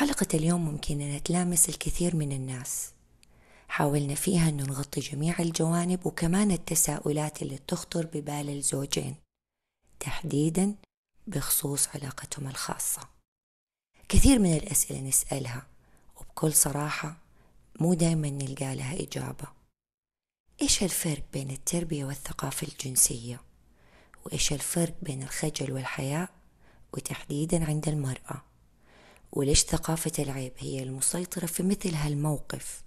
حلقة اليوم ممكن أن تلامس الكثير من الناس. حاولنا فيها أن نغطي جميع الجوانب وكمان التساؤلات اللي تخطر ببال الزوجين. تحديدا بخصوص علاقتهم الخاصة. كثير من الأسئلة نسألها وبكل صراحة مو دايما نلقى لها إجابة. إيش الفرق بين التربية والثقافة الجنسية؟ وإيش الفرق بين الخجل والحياء وتحديدا عند المرأة؟ وليش ثقافة العيب؟ هي المسيطرة في مثل هالموقف.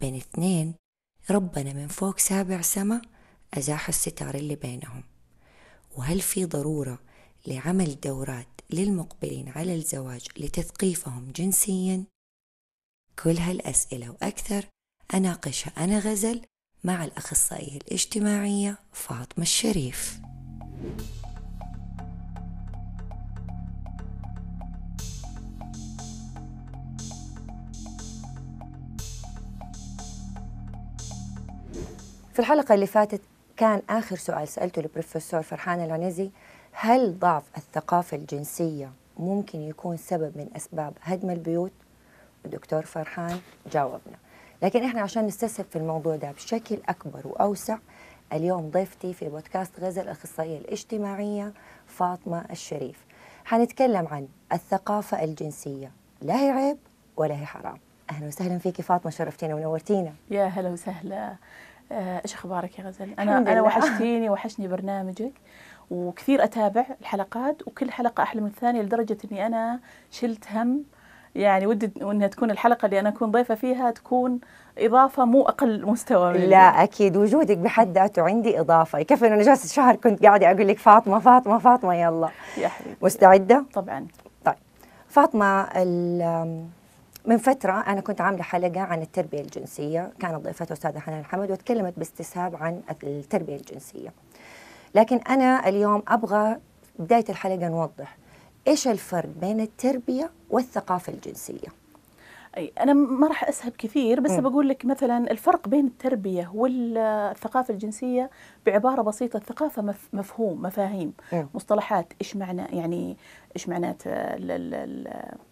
بين اثنين ربنا من فوق سابع سما أزاح الستار اللي بينهم. وهل في ضرورة لعمل دورات للمقبلين على الزواج لتثقيفهم جنسيا؟ كل هالأسئلة وأكثر أناقشها أنا غزل مع الأخصائية الاجتماعية فاطمة الشريف. في الحلقة اللي فاتت كان آخر سؤال سألته للبروفيسور فرحان العنزي هل ضعف الثقافة الجنسية ممكن يكون سبب من أسباب هدم البيوت؟ الدكتور فرحان جاوبنا. لكن إحنا عشان نستسهل في الموضوع ده بشكل أكبر وأوسع اليوم ضيفتي في بودكاست غزل الأخصائية الاجتماعية فاطمة الشريف. حنتكلم عن الثقافة الجنسية. لا هي عيب ولا هي حرام. أهلا وسهلا فيكي فاطمة شرفتينا ونورتينا. يا هلا وسهلا. إيش أخبارك يا غزل؟ أنا أنا وحشتيني وحشني برنامجك وكثير أتابع الحلقات وكل حلقة أحلى من الثانية لدرجة إني أنا شلت هم. يعني ودي إنها تكون الحلقة اللي أنا أكون ضيفة فيها تكون إضافة مو أقل مستوى من لا أكيد. وجودك بحد ذاته عندي إضافة. يكفي إنه أنا جالسة شهر كنت قاعدة أقول لك فاطمة فاطمة فاطمة يلا. يا حبيبي مستعدة؟ طبعا. طيب. فاطمة من فترة أنا كنت عاملة حلقة عن التربية الجنسية كانت ضيفتها أستاذة حنان حمد وتكلمت باستسهاب عن التربية الجنسية. لكن أنا اليوم أبغى بداية الحلقة نوضح إيش الفرق بين التربية والثقافة الجنسية. أي أنا ما راح أسهب كثير بس. بقول لك مثلا الفرق بين التربية والثقافة الجنسية بعبارة بسيطة الثقافة مفهوم مفاهيم م. مصطلحات إيش معنى يعني إيش معنات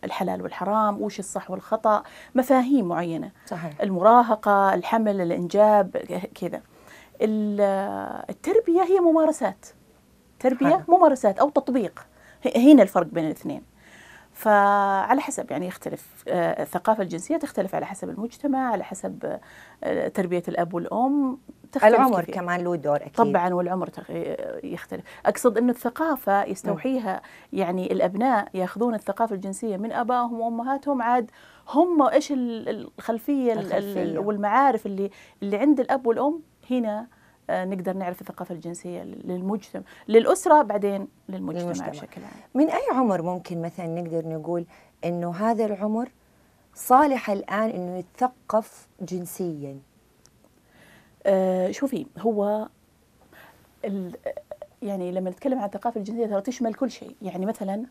الحلال والحرام وش الصح والخطأ مفاهيم معينة صحيح. المراهقة الحمل الإنجاب كذا التربية هي ممارسات تربية حلو. ممارسات أو تطبيق هنا الفرق بين الاثنين فعلى حسب يعني يختلف آه، الثقافة الجنسية تختلف على حسب المجتمع على حسب آه، تربية الأب والأم تختلف العمر كثير. كمان له دور أكيد طبعا والعمر يختلف أقصد أنه الثقافة يستوحيها يعني الأبناء يأخذون الثقافة الجنسية من أبائهم وأمهاتهم عاد هم إيش الخلفية, الخلفية. والمعارف اللي اللي عند الأب والأم هنا آه، نقدر نعرف الثقافة الجنسية للمجتمع للأسرة بعدين للمجتمع, للمجتمع. بشكل عام. من أي عمر ممكن مثلا نقدر نقول أنه هذا العمر صالح الآن أنه يتثقف جنسيا؟ آه شوفي هو يعني لما نتكلم عن الثقافة الجنسية ترى تشمل كل شيء. يعني مثلا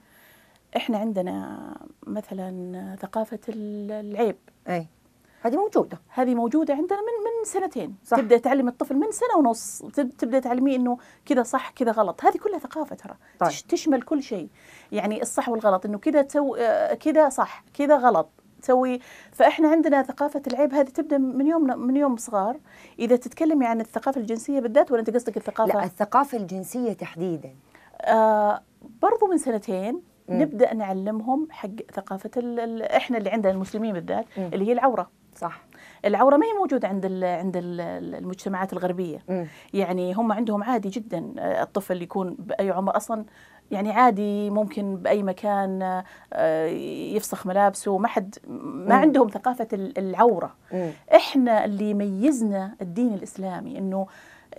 إحنا عندنا مثلا ثقافة العيب. أي. هذه موجودة هذه موجودة عندنا من من سنتين. صح. تبدأ تعلم الطفل من سنة ونص تبدأ تعلميه إنه كذا صح كذا غلط. هذه كلها ثقافة ترى. طيب. تشمل كل شيء. يعني الصح والغلط إنه كذا تسوي آه، كذا صح كذا غلط. تسوي فإحنا عندنا ثقافة العيب هذه تبدأ من يوم من يوم صغار. إذا تتكلمي عن الثقافة الجنسية بالذات ولا أنت قصدك الثقافة؟ لا الثقافة الجنسية تحديدا. آه برضو من سنتين م. نبدأ نعلمهم حق ثقافة إحنا اللي عندنا المسلمين بالذات م. اللي هي العورة. صح العورة ما هي موجودة عند عند المجتمعات الغربية م. يعني هم عندهم عادي جدا آه، الطفل يكون بأي عمر أصلا يعني عادي ممكن بأي مكان آه، يفسخ ملابسه ما حد ما م. عندهم ثقافة العورة م. إحنا اللي يميزنا الدين الإسلامي إنه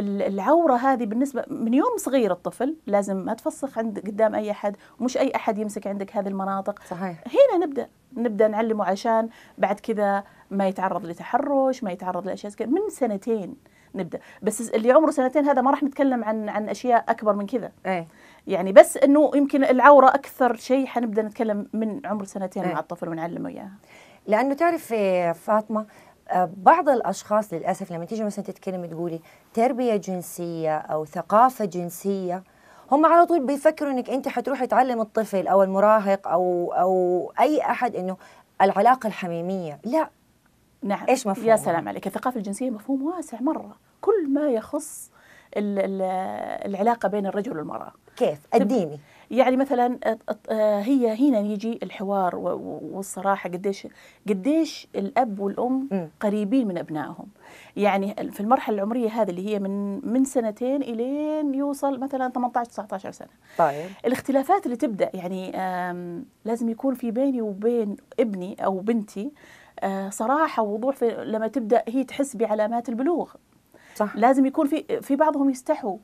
العورة هذه بالنسبة من يوم صغير الطفل لازم ما تفسخ عند قدام أي أحد ومش أي أحد يمسك عندك هذه المناطق. صحيح. هنا نبدأ نبدأ نعلمه عشان بعد كذا ما يتعرض لتحرش ما يتعرض لأشياء كذا. من سنتين نبدأ. بس اللي عمره سنتين هذا ما راح نتكلم عن عن أشياء أكبر من كذا. إيه. يعني بس إنه يمكن العورة أكثر شيء حنبدأ نتكلم من عمر سنتين إيه؟ مع الطفل ونعلمه إياها. لأنه تعرف فاطمة آه، بعض الأشخاص للأسف لما تيجي مثلا تتكلم تقولي تربية جنسية أو ثقافة جنسية هم على طول بيفكروا إنك أنت حتروحي تعلم الطفل أو المراهق أو أو أي أحد إنه العلاقة الحميمية. لا. نعم. إيش مفهوم؟ يا سلام عليك. الثقافة الجنسية مفهوم واسع مرة. كل ما يخص ال- ال- العلاقة بين الرجل والمرأة. كيف؟ اديني يعني مثلا هي هنا يجي الحوار و- و- والصراحة قديش قديش الأب والأم مم. قريبين من أبنائهم. يعني في المرحلة العمرية هذه اللي هي من من سنتين إلين يوصل مثلا 18 19 سنة. طيب. الاختلافات اللي تبدأ يعني لازم يكون في بيني وبين ابني أو بنتي آه، صراحة ووضوح لما تبدأ هي تحس بعلامات البلوغ. صح. لازم يكون في في بعضهم يستحوا.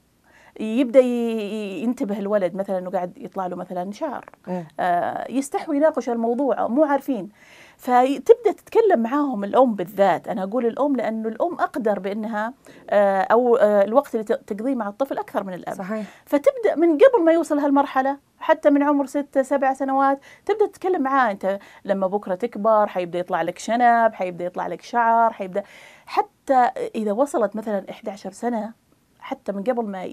يبدأ ينتبه الولد مثلا إنه قاعد يطلع له مثلا شعر. مم. آه، يستحوا يناقش الموضوع مو عارفين. فتبدأ تتكلم معاهم الأم بالذات. أنا أقول الأم لأنه الأم أقدر بأنها آه، أو آه، الوقت اللي تقضيه مع الطفل أكثر من الأب. صحيح. فتبدأ من قبل ما يوصل هالمرحلة حتى من عمر ستة سبع سنوات تبدأ تتكلم معاه. أنت لما بكرة تكبر حيبدأ يطلع لك شنب حيبدأ يطلع لك شعر حيبدأ حتى إذا وصلت مثلا 11 سنة حتى من قبل ما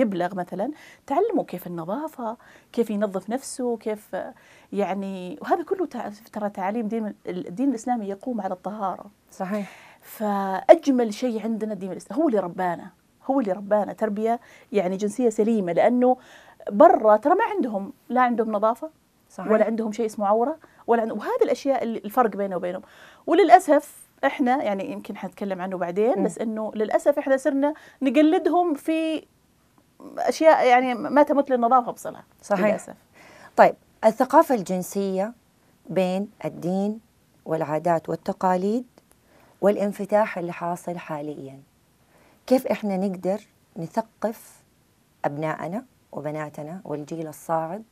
يبلغ مثلا تعلموا كيف النظافة كيف ينظف نفسه كيف يعني وهذا كله ترى تعاليم دين الدين الإسلامي يقوم على الطهارة. صحيح. فأجمل شيء عندنا الدين الإسلامي هو اللي ربانا هو اللي ربانا تربية يعني جنسية سليمة لأنه برا ترى ما عندهم لا عندهم نظافة صحيح. ولا عندهم شيء اسمه عورة ولا عندهم وهذه الأشياء اللي الفرق بينه وبينهم. وللأسف إحنا يعني يمكن حنتكلم عنه بعدين. بس إنه للأسف إحنا صرنا نقلدهم في أشياء يعني ما تمت للنظافه بصلها صحيح. للأسف طيب الثقافة الجنسية بين الدين والعادات والتقاليد والانفتاح اللي حاصل حاليا كيف إحنا نقدر نثقف أبنائنا وبناتنا والجيل الصاعد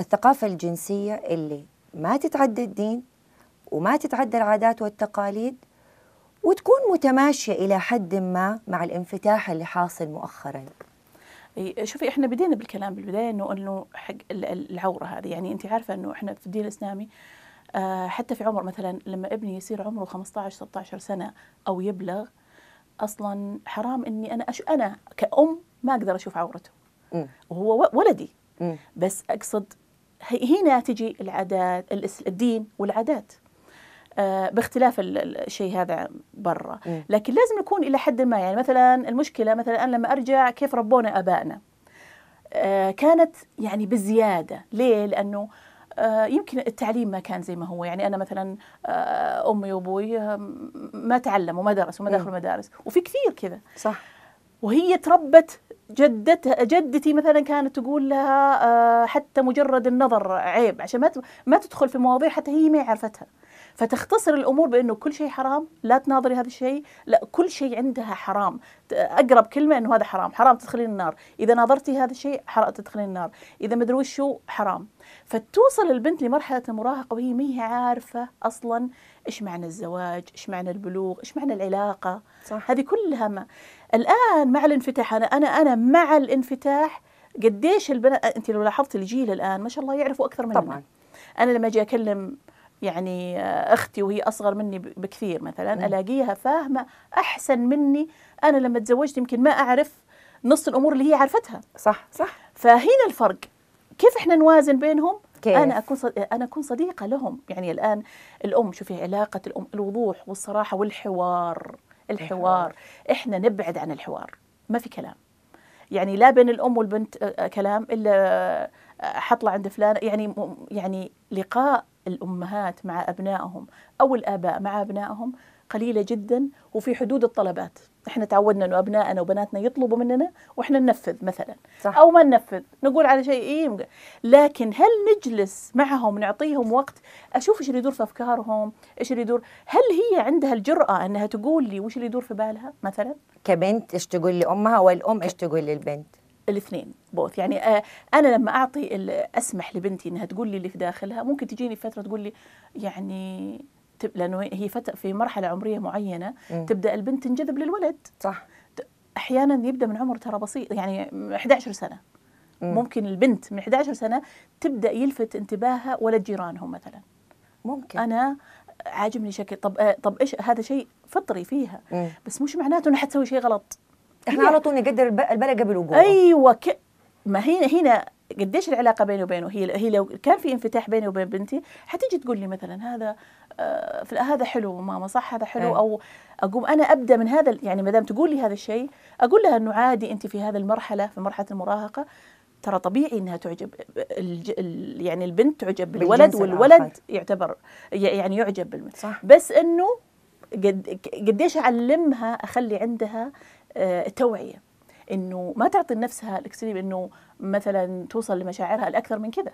الثقافة الجنسية اللي ما تتعدى الدين وما تتعدى العادات والتقاليد وتكون متماشية إلى حد ما مع الانفتاح اللي حاصل مؤخرا. شوفي إحنا بدينا بالكلام بالبداية إنه إنه حق ال- ال- العورة هذه. يعني انت عارفة إنه إحنا في الدين الإسلامي آه، حتى في عمر مثلا لما ابني يصير عمره 15 16 سنة أو يبلغ أصلا حرام إني أنا أش... أنا كأم ما أقدر أشوف عورته. وهو ولدي. بس أقصد هنا تجي العادات الدين والعادات. باختلاف ال- ال- الشيء هذا برا. لكن لازم نكون إلى حد ما يعني مثلا المشكلة مثلا أنا لما أرجع كيف ربونا آبائنا؟ آه، كانت يعني بزيادة. ليه؟ لأنه آه، يمكن التعليم ما كان زي ما هو. يعني أنا مثلا آه، أمي وأبوي آه، ما تعلموا ما درسوا ما. دخلوا مدارس. وفي كثير كذا. صح. وهي تربت جدتها جدتي مثلا كانت تقول لها آه، حتى مجرد النظر عيب عشان ما ما تدخل في مواضيع حتى هي ما عرفتها. فتختصر الأمور بأنه كل شيء حرام لا تناظري هذا الشيء لا كل شيء عندها حرام. أقرب كلمة أنه هذا حرام حرام تدخلين النار. إذا ناظرتي هذا الشيء حرام تدخلين النار. إذا مدري وش هو حرام. فتوصل البنت لمرحلة المراهقة وهي ما هي عارفة أصلا إيش معنى الزواج إيش معنى البلوغ إيش معنى العلاقة. صح. هذه كلها ما. الآن مع الانفتاح أنا أنا أنا مع الانفتاح قديش البنات أنت لو لاحظت الجيل الآن ما شاء الله يعرفوا أكثر مننا. طبعا. أنا لما أجي أكلم يعني آه، أختي وهي أصغر مني بكثير مثلا. ألاقيها فاهمة أحسن مني أنا لما تزوجت يمكن ما أعرف نص الأمور اللي هي عرفتها. صح صح. فهنا الفرق. كيف إحنا نوازن بينهم؟ كيف؟ أنا أكون. أنا أكون صديقة لهم. يعني الآن الأم شوفي علاقة الأم الوضوح والصراحة والحوار الحوار. إحنا نبعد عن الحوار ما في كلام. يعني لا بين الأم والبنت آه، آه، كلام إلا حطلع عند فلان يعني يعني لقاء الأمهات مع أبنائهم أو الآباء مع أبنائهم قليلة جدا وفي حدود الطلبات. إحنا تعودنا إنه أبنائنا وبناتنا يطلبوا مننا وإحنا ننفذ مثلا. صح. أو ما ننفذ نقول على شيء إيه لكن هل نجلس معهم نعطيهم وقت؟ أشوف إيش اللي يدور في أفكارهم إيش اللي يدور هل هي عندها الجرأة إنها تقول لي وش اللي يدور في بالها مثلا؟ كبنت إيش تقول لأمها والأم إيش تقول للبنت؟ الاثنين بوث يعني آه أنا لما أعطي أسمح لبنتي إنها تقول لي اللي في داخلها ممكن تجيني فترة تقول لي يعني لأنه هي فترة في مرحلة عمرية معينة مم. تبدأ البنت تنجذب للولد. صح. أحيانا يبدأ من عمر ترى بسيط يعني 11 سنة. مم. ممكن البنت من 11 سنة تبدأ يلفت انتباهها ولد جيرانهم مثلا. ممكن. أنا عاجبني شكل طب آه طب إيش هذا شيء فطري فيها. مم. بس مش معناته انها حتسوي شيء غلط. إحنا على طول نقدر الب- البلد قبل وقوعه أيوه ك... ما هنا هنا قديش العلاقة بيني وبينه هي هي لو كان في انفتاح بيني وبين بنتي حتيجي تقول لي مثلا هذا آه هذا حلو ماما صح هذا حلو أي. أو أقوم أنا أبدأ من هذا يعني ما دام تقول لي هذا الشيء أقول لها إنه عادي أنت في هذه المرحلة في مرحلة المراهقة ترى طبيعي إنها تعجب الج... ال... يعني البنت تعجب بالولد والولد الآخر. يعتبر يعني يعجب بالبنت صح بس إنه قد قديش أعلمها أخلي عندها آه، توعيه إنه ما تعطي لنفسها ال extreme إنه مثلا توصل لمشاعرها الاكثر من كذا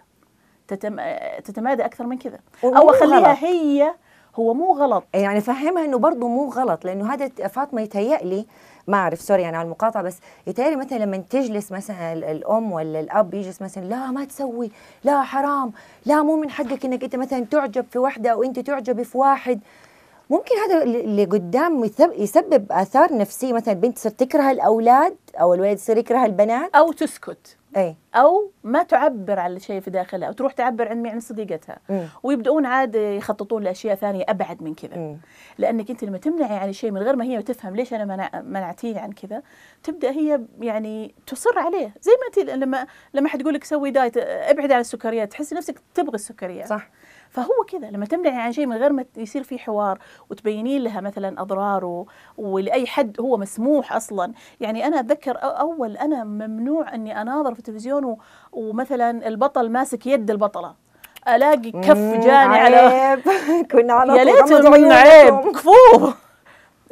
تتم... آه، تتمادى أكثر من كذا. أو أخليها غلط. هي هو مو غلط. يعني فهمها إنه برضه مو غلط لأنه هذا فاطمة يتهيألي ما أعرف sorry يعني على المقاطعة بس يتهيألي مثلا لما تجلس مثلا ال- الأم ولا الأب يجلس مثلا لا ما تسوي لا حرام لا مو من حقك إنك أنت مثلا تعجب في واحدة أو أنت تعجبي في واحد. ممكن هذا اللي قدام يسب- يسبب آثار نفسية. مثلا البنت تصير تكره الأولاد أو الولد يصير يكره البنات. أو تسكت. اي أو ما تعبر عن الشيء في داخلها وتروح تعبر عن عن صديقتها. مم. ويبدأون عاد يخططون لأشياء ثانية أبعد من كذا. لأنك أنت لما تمنعي عن الشيء من غير ما هي تفهم ليش أنا منع منعتيني عن كذا تبدأ هي يعني تصر عليه. زي ما أنت لما لما حد يقول لك سوي diet أبعد عن السكريات تحسي نفسك تبغي السكريات. صح. فهو كذا لما تمنعي عن شيء من غير ما يصير في حوار وتبينين لها مثلا أضراره ولأي حد هو مسموح أصلا. يعني أنا أتذكر أول أنا ممنوع إني أناظر في التلفزيون ومثلا البطل ماسك يد البطلة. ألاقي كف جاني على عيب. كنا على يا ليت من عيب. كفوه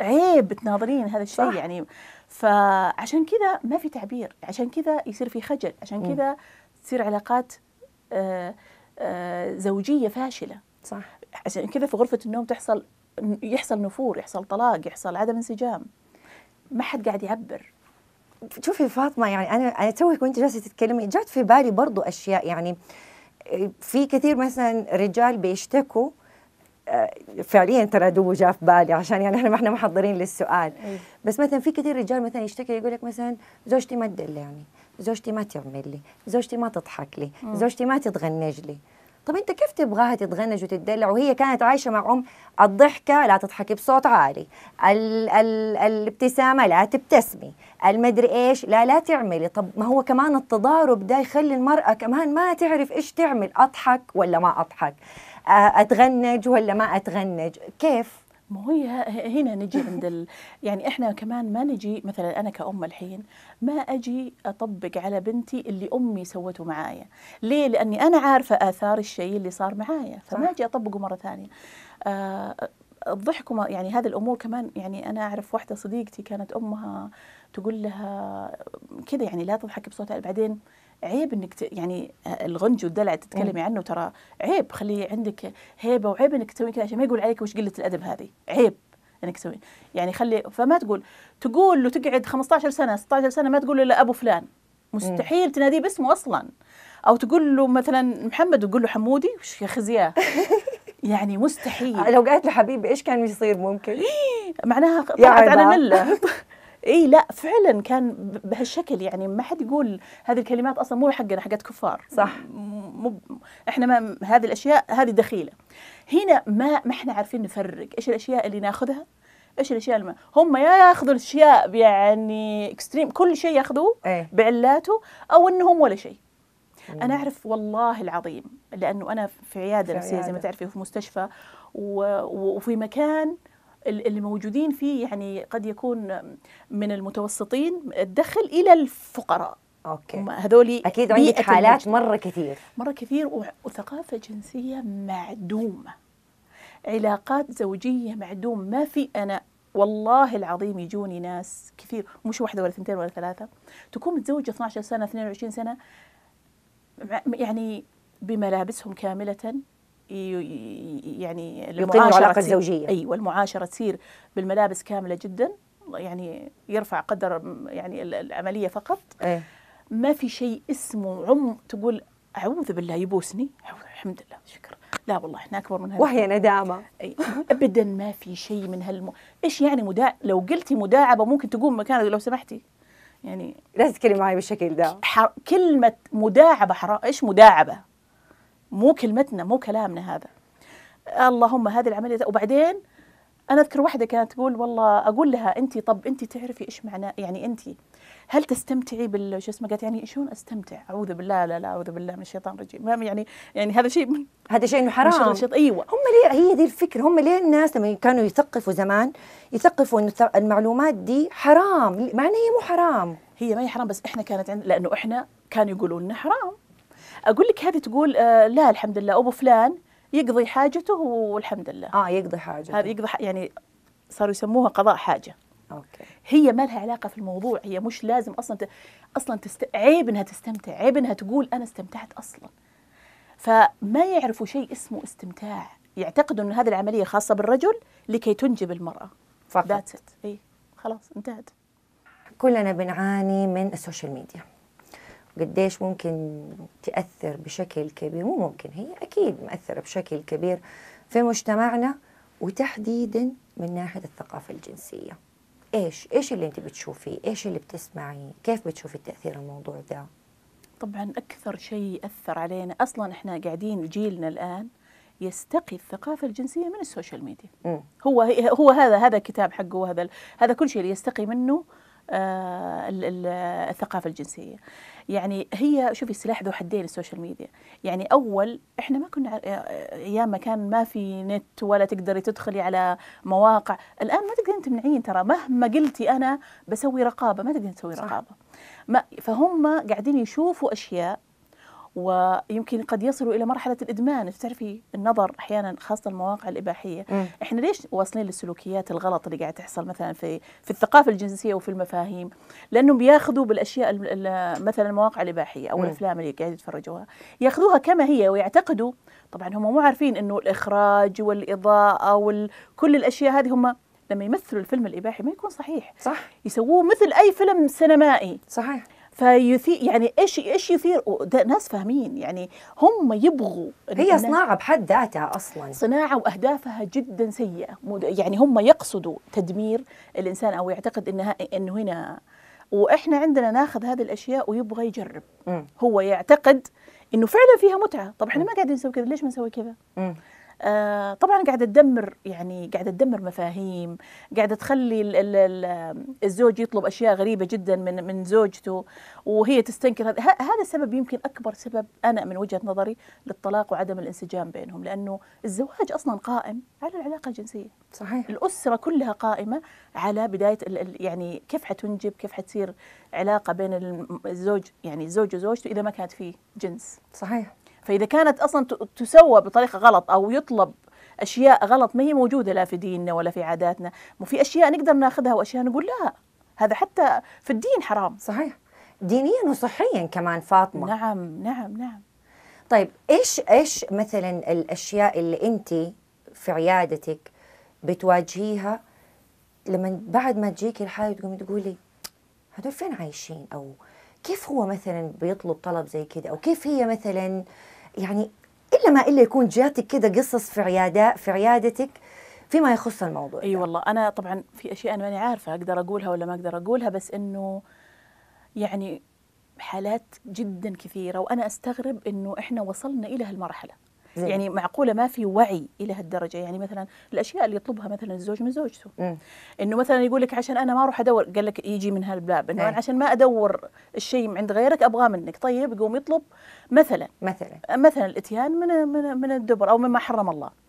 عيب تناظرين هذا الشيء. يعني. فعشان كذا ما في تعبير. عشان كذا يصير في خجل. عشان. كذا تصير علاقات آه، زوجية فاشلة. صح. عشان كذا في غرفة النوم تحصل يحصل نفور يحصل طلاق يحصل عدم انسجام. ما حد قاعد يعبر. شوفي فاطمة يعني أنا أنا توي كنت جالسة تتكلمي جات في بالي برضو أشياء يعني في كثير مثلا رجال بيشتكوا آه، فعليا ترى دوبه جاء في بالي عشان يعني إحنا ما إحنا محضرين للسؤال. أي. بس مثلا في كثير رجال مثلا يشتكي يقول لك مثلا زوجتي ما تدلعني زوجتي ما تعمل لي زوجتي ما تضحك لي زوجتي ما تتغنج لي. طب أنت كيف تبغاها تتغنج وتتدلع؟ وهي كانت عايشة مع أم الضحكة لا تضحكي بصوت عالي ال ال الابتسامة لا تبتسمي المدري إيش لا لا تعملي. طب ما هو كمان التضارب ده يخلي المرأة كمان ما تعرف إيش تعمل أضحك ولا ما أضحك؟ أتغنج ولا ما أتغنج؟ كيف؟ ما هي هنا نجي عند ال... يعني إحنا كمان ما نجي مثلا أنا كأم الحين ما أجي أطبق على بنتي اللي أمي سوته معايا، ليه؟ لأني أنا عارفة آثار الشيء اللي صار معايا، فما. أجي أطبقه مرة ثانية. آه الضحك وما يعني هذه الأمور كمان يعني أنا أعرف واحدة صديقتي كانت أمها تقول لها كذا يعني لا تضحكي بصوت عالي بعدين عيب إنك ت... يعني الغنج والدلع تتكلمي عنه ترى عيب. خلي عندك هيبة وعيب إنك تسوي كذا عشان ما يقول عليك وش قلة الأدب هذه. عيب إنك تسوي يعني خلي فما تقول تقول له تقعد 15 سنة 16 سنة ما تقول له الا أبو فلان. مستحيل تناديه باسمه أصلا. أو تقول له مثلا محمد وتقول له حمودي وش يا خزياه يعني مستحيل. لو قالت له حبيبي إيش كان يصير ممكن؟ معناها يا طلعت على. مله اي لا فعلا كان بهالشكل يعني. ما حد يقول هذه الكلمات أصلا مو حقنا حقت كفار. صح. مو إحنا ما هذه الأشياء هذه دخيلة. هنا ما ما إحنا عارفين نفرق. إيش الأشياء اللي ناخذها إيش الأشياء اللي ما هم يا ياخذوا الأشياء يعني اكستريم كل شيء ياخذوه إيه. بعلاته أو إنهم ولا شيء. أنا أعرف والله العظيم لأنه أنا في عيادة نفسية زي ما. تعرفي في مستشفى وفي مكان اللي موجودين فيه يعني قد يكون من المتوسطين الدخل إلى الفقراء. أوكي. هم هذولي أكيد عندك حالات. مرة كثير. مرة كثير و- وثقافة جنسية معدومة. علاقات زوجية معدوم ما في أنا والله العظيم يجوني ناس كثير مش واحدة ولا ثنتين ولا ثلاثة تكون متزوجة 12 سنة 22 سنة مع- يعني بملابسهم ي- يعني يقيموا تصير- الزوجية. أي والمعاشرة تصير بالملابس كاملة جدا يعني يرفع قدر يعني ال- العملية فقط. إيه. ما في شيء اسمه عم تقول أعوذ بالله يبوسني. الحمد لله شكرا. لا والله إحنا أكبر من هذا وهي ندامة. أي ابدا ما في شيء من هالم إيش يعني مداع لو قلتي مداعبة ممكن تقوم مكانك لو سمحتي. يعني لا تتكلم معي بالشكل ده. حر... كلمة مداعبة حرام إيش مداعبة؟ مو كلمتنا مو كلامنا هذا. اللهم هذه العملية. وبعدين أنا أذكر واحدة كانت تقول والله أقول لها أنت طب أنت تعرفي إيش معناه يعني أنت هل تستمتعي بال شو اسمه قالت يعني شلون أستمتع؟ أعوذ بالله لا لا أعوذ بالله من الشيطان الرجيم. ما يعني يعني هذا شيء هذا شيء إنه حرام. أيوه. هم ليه هي دي الفكرة. هم ليه الناس لما كانوا يثقفوا زمان يثقفوا إنه المعلومات دي حرام مع هي مو حرام. هي ما هي حرام بس إحنا كانت عند لأنه إحنا كانوا يقولون لنا حرام. أقول لك هذه تقول آه لا الحمد لله. أبو فلان يقضي حاجته والحمد لله. آه يقضي حاجته. هذا يقضي يعني صاروا يسموها قضاء حاجة. okay. هي ما لها علاقة في الموضوع. هي مش لازم أصلا ت... أصلا تست... عيب إنها تستمتع. عيب إنها تقول أنا استمتعت أصلا. فما يعرفوا شيء اسمه استمتاع. يعتقدوا إن هذه العملية خاصة بالرجل لكي تنجب المرأة. فقط. that's it إي خلاص انتهت. كلنا بنعاني من ال social media. قديش ممكن تأثر بشكل كبير مو ممكن هي أكيد مؤثرة بشكل كبير في مجتمعنا وتحديدا من ناحية الثقافة الجنسية. إيش إيش اللي أنت بتشوفيه؟ إيش اللي بتسمعي؟ كيف بتشوفي تأثير الموضوع ده؟ طبعا أكثر شيء اثر علينا أصلا إحنا قاعدين جيلنا الآن يستقي الثقافة الجنسية من ال social media. م. هو هو هذا هذا كتاب حقه وهذا هذا كل شيء اللي يستقي منه آه الثقافة الجنسية. يعني هي شوفي سلاح ذو حدين ال social media. يعني أول إحنا ما كنا أيام ما كان ما في نت ولا تقدري تدخلي على مواقع. الآن ما تقدرين تمنعين ترى. مهما قلتي أنا بسوي رقابة. ما تقدرين تسوي رقابة. ما فهم قاعدين يشوفوا أشياء ويمكن قد يصلوا إلى مرحلة الإدمان. تعرفي النظر أحيانا خاصة المواقع الإباحية. م. إحنا ليش واصلين للسلوكيات الغلط اللي قاعدة تحصل مثلا في في الثقافة الجنسية وفي المفاهيم؟ لأنهم بياخذوا بالأشياء مثلا المواقع الإباحية أو م. الأفلام اللي قاعد يتفرجوها. ياخذوها كما هي ويعتقدوا. طبعا هم مو عارفين إنه الإخراج والإضاءة وكل الأشياء هذه هم لما يمثلوا الفيلم الإباحي ما يكون صحيح. صح. يسووه مثل أي فيلم سينمائي. صحيح. فيثير يعني إيش إيش يثير؟ ناس فاهمين. يعني هم يبغوا هي صناعة بحد ذاتها أصلا. صناعة وأهدافها جدا سيئة. يعني هم يقصدوا تدمير الإنسان أو يعتقد انها إنه هنا. وإحنا عندنا ناخذ هذه الأشياء ويبغى يجرب. م. هو يعتقد إنه فعلا فيها متعة. طب إحنا ما قاعدين نسوي كذا ليش ما نسوي كذا؟ طبعا قاعدة تدمر يعني قاعدة تدمر مفاهيم قاعدة تخلي ال ال ال الزوج يطلب أشياء غريبة جدا من من زوجته وهي تستنكر هذا. هذا السبب يمكن أكبر سبب أنا من وجهة نظري للطلاق وعدم الانسجام بينهم لأنه الزواج أصلا قائم على العلاقة الجنسية. صحيح. الأسرة كلها قائمة على بداية يعني كيف حتنجب كيف حتصير علاقة بين الزوج يعني الزوج وزوجته إذا ما كانت فيه جنس. صحيح. فإذا كانت أصلا تسوى بطريقة غلط أو يطلب أشياء غلط ما هي موجودة لا في ديننا ولا في عاداتنا. وفي أشياء نقدر ناخذها وأشياء نقول لا. هذا حتى في الدين حرام. صحيح. دينيا وصحيا كمان فاطمة. نعم نعم نعم. طيب إيش إيش مثلا الأشياء اللي أنت في عيادتك بتواجهيها لما بعد ما تجيكي الحالة تقومي تقولي هذول فين عايشين؟ أو كيف هو مثلا بيطلب طلب زي كذا أو كيف هي مثلا يعني إلا ما إلا يكون جاتك كذا قصص في عيادة في عيادتك فيما يخص الموضوع أي والله. أنا طبعا في أشياء أنا ماني عارفة أقدر أقولها ولا ما أقدر أقولها بس إنه يعني حالات جدا كثيرة وأنا أستغرب إنه إحنا وصلنا إلى هالمرحلة. زي. يعني معقولة ما في وعي إلى هالدرجة؟ يعني مثلا الأشياء اللي يطلبها مثلا الزوج من زوجته. مم. إنه مثلا يقول لك عشان أنا ما أروح أدور قال لك يجي من هالباب إنه أي. أنا عشان ما أدور الشيء عند غيرك أبغاه منك. طيب يقوم يطلب مثلا. مثلا. مثلا الإتيان من من من الدبر أو مما حرم الله.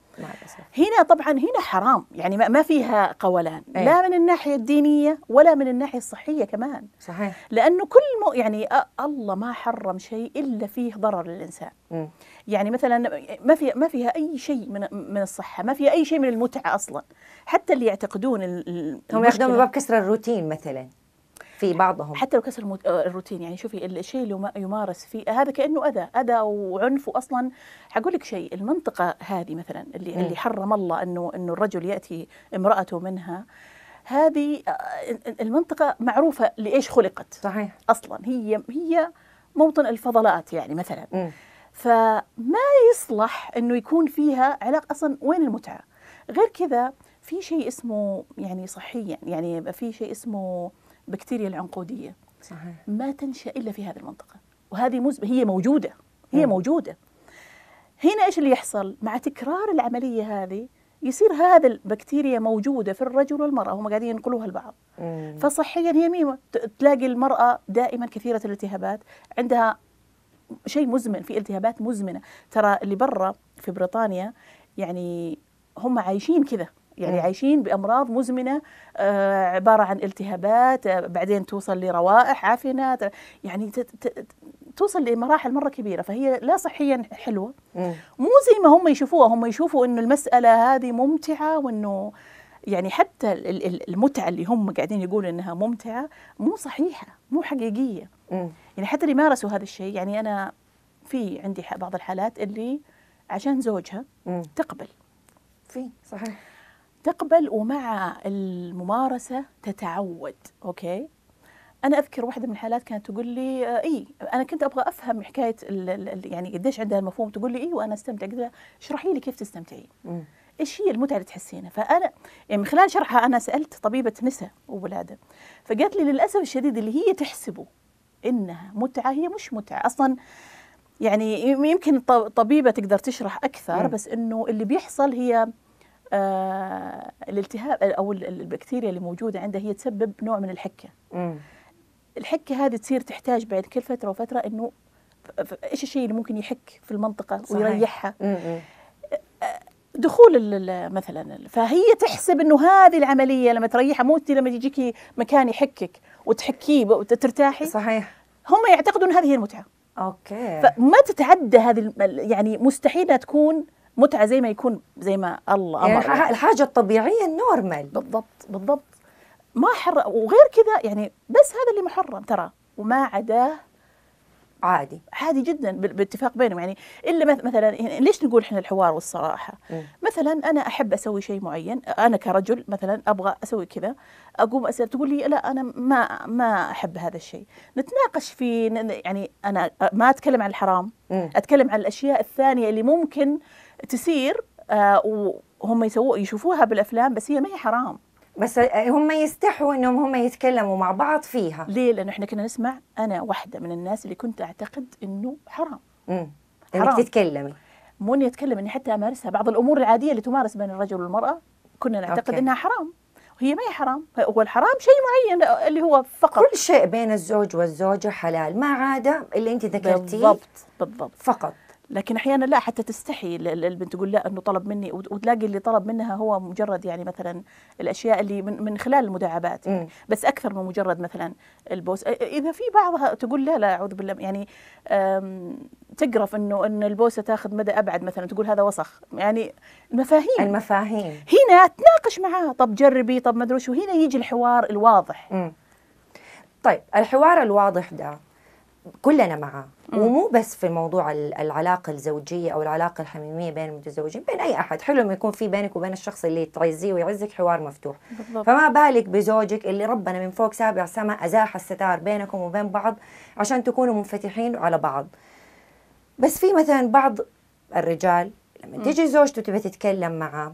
هنا طبعا هنا حرام يعني ما فيها قولان أي. لا من الناحية الدينية ولا من الناحية الصحية كمان. صحيح. لأنه كل مو يعني الله ما حرم شيء إلا فيه ضرر للإنسان. مم. يعني مثلا ما في ما فيها أي شيء من من الصحة ما فيها أي شيء من المتعة أصلا. حتى اللي يعتقدون هم ياخذون باب كسر الروتين مثلا. في بعضهم. حتى لو كسر آه، الروتين يعني شوفي الشيء اللي يما- يمارس فيه هذا كأنه أذى أذى وعنف واصلا حقول لك شيء المنطقة هذه مثلا اللي مم. اللي حرم الله إنه إنه الرجل يأتي امرأته منها هذه آه، المنطقة معروفة لإيش خلقت؟ صحيح. أصلا هي هي موطن الفضلات يعني مثلا. مم. فما يصلح إنه يكون فيها علاقة أصلا وين المتعة؟ غير كذا في شيء اسمه يعني صحيا يعني في شيء اسمه بكتيريا العنقودية. صحيح. ما تنشأ إلا في هذه المنطقة. وهذه مز... هي موجودة. هي مم. موجودة. هنا إيش اللي يحصل؟ مع تكرار العملية هذه يصير هذا البكتيريا موجودة في الرجل والمرأة هم قاعدين ينقلوها لبعض. فصحيا هي ميمة. ت- تلاقي المرأة دائما كثيرة الالتهابات. عندها شيء مزمن في التهابات مزمنة. ترى اللي برا في بريطانيا يعني هم عايشين كذا. يعني. عايشين بأمراض مزمنة آه عبارة عن التهابات آه بعدين توصل لروائح عفنه يعني توصل لمراحل مرة كبيرة فهي لا صحيا حلوة. مو زي ما هم يشوفوها هم يشوفوا إنه المسألة هذه ممتعة وإنه يعني حتى ال- ال- المتعة اللي هم قاعدين يقولوا إنها ممتعة مو صحيحة مو حقيقية. يعني حتى اللي مارسوا هذا الشيء يعني أنا في عندي بعض الحالات اللي عشان زوجها. تقبل في صحيح تقبل ومع الممارسة تتعود أوكي أنا أذكر واحدة من الحالات كانت تقول لي آه، إي أنا كنت أبغى أفهم حكاية ال- ال- ال- يعني قديش عندها المفهوم تقول لي إي وأنا أستمتع قلت لها اشرحي لي كيف تستمتعين. إيش هي المتعة اللي تحسينها فأنا يعني من خلال شرحها أنا سألت طبيبة نساء وولادة فقالت لي للأسف الشديد اللي هي تحسبه إنها متعة هي مش متعة أصلا يعني يمكن طبيبة تقدر تشرح أكثر مم. بس إنه اللي بيحصل هي آه الالتهاب أو ال- البكتيريا اللي موجودة عندها هي تسبب نوع من الحكة مم. الحكة هذه تصير تحتاج بعد كل فترة وفترة إنه إيش الشيء اللي ممكن يحك في المنطقة صحيح. ويريحها مم. مم. دخول مثلا فهي تحسب إنه هذه العملية لما تريحها مو أنت لما يجيكي مكان يحكك وتحكيه وترتاحي صحيح هم يعتقدوا ان هذه هي المتعة okay فما تتعدى هذه يعني مستحيل تكون متعة زي ما يكون زي ما الله يعني أمر الح- الحاجة الطبيعية ال normal. بالضبط بالضبط. ما حر وغير كذا يعني بس هذا اللي محرم ترى وما عداه عادي. عادي جدا باتفاق بينهم. يعني إلا مث- مثلا ليش نقول إحنا الحوار والصراحة؟ مم. مثلا أنا أحب أسوي شيء معين أنا كرجل مثلا أبغى أسوي كذا أقوم اسال تقول لي لا أنا ما ما أحب هذا الشيء. نتناقش في يعني أنا ما أتكلم عن الحرام مم. أتكلم عن الأشياء الثانية اللي ممكن تصير آه وهم يسووا يشوفوها بالأفلام بس هي ما هي حرام. بس هم يستحوا إنهم هم يتكلموا مع بعض فيها. ليه؟ لأنه إحنا كنا نسمع أنا واحدة من الناس اللي كنت أعتقد إنه حرام. مم. حرام. انك تتكلمي. مو إني أتكلم إني حتى أمارسها. بعض الأمور العادية اللي تمارس بين الرجل والمرأة كنا نعتقد أوكي. إنها حرام. وهي ما هي حرام. هو الحرام شيء معين اللي هو فقط. كل شيء بين الزوج والزوجة حلال. ما عدا اللي أنت ذكرتيه. بالضبط بالضبط. فقط. لكن أحيانا لا حتى تستحي ال- ال- البنت تقول لا إنه طلب مني وت- وتلاقي اللي طلب منها هو مجرد يعني مثلا الأشياء اللي من, من خلال المداعبات يعني. بس أكثر من مجرد مثلا البوس. إذا في بعضها تقول لا لا أعوذ بالله يعني تقرف إنه إن البوسة تاخذ مدى أبعد مثلا تقول هذا وسخ. يعني المفاهيم. المفاهيم. هنا تناقش معاه طب جربي طب ما أدري شو هنا يجي الحوار الواضح. مم. طيب الحوار الواضح ده كلنا معاه. ومو بس في موضوع ال- العلاقة الزوجية أو العلاقة الحميمية بين المتزوجين بين أي أحد. حلو لما يكون في بينك وبين الشخص اللي تعزيه ويعزك حوار مفتوح. بالضبط. فما بالك بزوجك اللي ربنا من فوق سابع سماء أزاح الستار بينكم وبين بعض عشان تكونوا منفتحين على بعض. بس في مثلا بعض الرجال لما تيجي زوجته تبي تتكلم معاه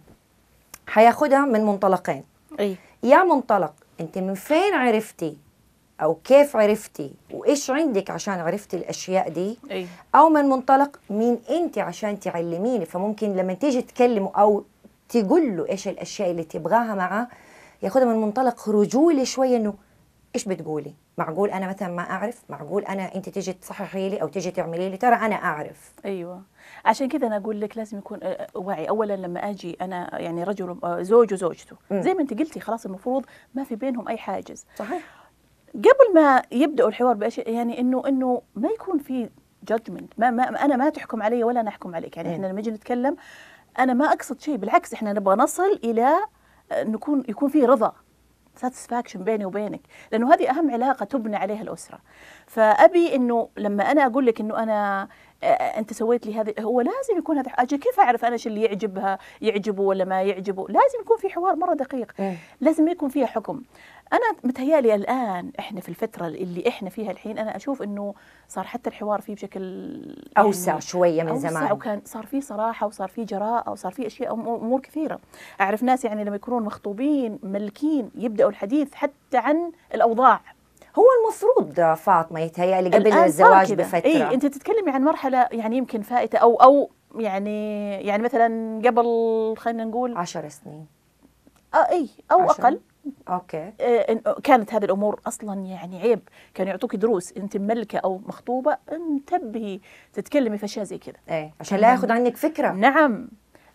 حياخدها من منطلقين. اي يا منطلق أنت من فين عرفتي أو كيف عرفتي وإيش عندك عشان عرفتي الأشياء دي؟ أي. أو من منطلق مين أنت عشان تعلميني. فممكن لما تيجي تكلمه أو تقول له إيش الأشياء اللي تبغاها معاه ياخذها من منطلق رجولي شوية إنه إيش بتقولي؟ معقول أنا مثلا ما أعرف؟ معقول أنا أنت تيجي تصححي لي أو تيجي تعملي لي؟ ترى أنا أعرف. أيوه. عشان كذا أنا أقول لك لازم يكون آه، وعي اولا لما أجي أنا يعني رجل آه، زوج وزوجته. زي ما أنت قلتي خلاص المفروض ما في بينهم أي حاجز. صحيح. قبل ما يبدأوا الحوار باشياء يعني إنه إنه ما يكون في judgment ما, ما أنا ما تحكم علي ولا أنا أحكم عليك. يعني مم. إحنا لما نجي نتكلم أنا ما أقصد شيء بالعكس إحنا نبغى نصل إلى آه، نكون يكون في رضا satisfaction بيني وبينك. لأنه هذه أهم علاقة تبنى عليها الأسرة. فأبي إنه لما أنا أقول لك إنه أنا آه، أنت سويت لي هذه هو لازم يكون هذا أجل كيف أعرف أنا إيش اللي يعجبها يعجبه ولا ما يعجبه؟ لازم يكون في حوار مرة دقيق. مم. لازم يكون فيها حكم. أنا متهيألي الآن إحنا في الفترة اللي إحنا فيها الحين أنا أشوف إنه صار حتى الحوار فيه بشكل أوسع يعني شوية من أوسع زمان. وكان صار في صراحة وصار في جراءة وصار في أشياء أم- أمور كثيرة. أعرف ناس يعني لما يكونون مخطوبين ملكين يبدأوا الحديث حتى عن الأوضاع. هو المفروض فاطمة يتهيألي قبل الزواج. بفترة. إي أنت تتكلمي عن مرحلة يعني يمكن فائتة أو أو يعني يعني مثلا قبل خلينا نقول عشر سنين. آه إي أو عشرة. أقل. أوكي. آه، إن- كانت هذه الأمور أصلا يعني عيب. كانوا يعطوك دروس أنت مملكه أو مخطوبة انتبهي تتكلمي في أشياء زي كذا. إيه عشان لا ياخذ عنك فكرة. نعم.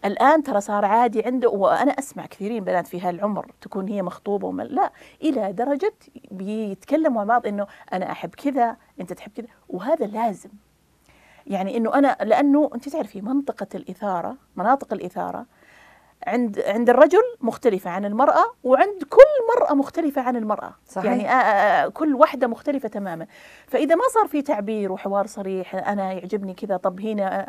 الآن ترى صار عادي عنده وأنا أسمع كثيرين بنات في هالعمر تكون هي مخطوبة ومل لا إلى درجة بيتكلموا مع بعض إنه أنا أحب كذا أنت تحب كذا وهذا لازم. يعني إنه أنا لأنه أنت تعرفي منطقة الإثارة مناطق الإثارة عند عند الرجل مختلفة عن المرأة وعند كل مرأة مختلفة عن المرأة. صحيح. يعني آه، آه، آه، كل واحدة مختلفة تماما. فإذا ما صار في تعبير وحوار صريح أنا يعجبني كذا طب هنا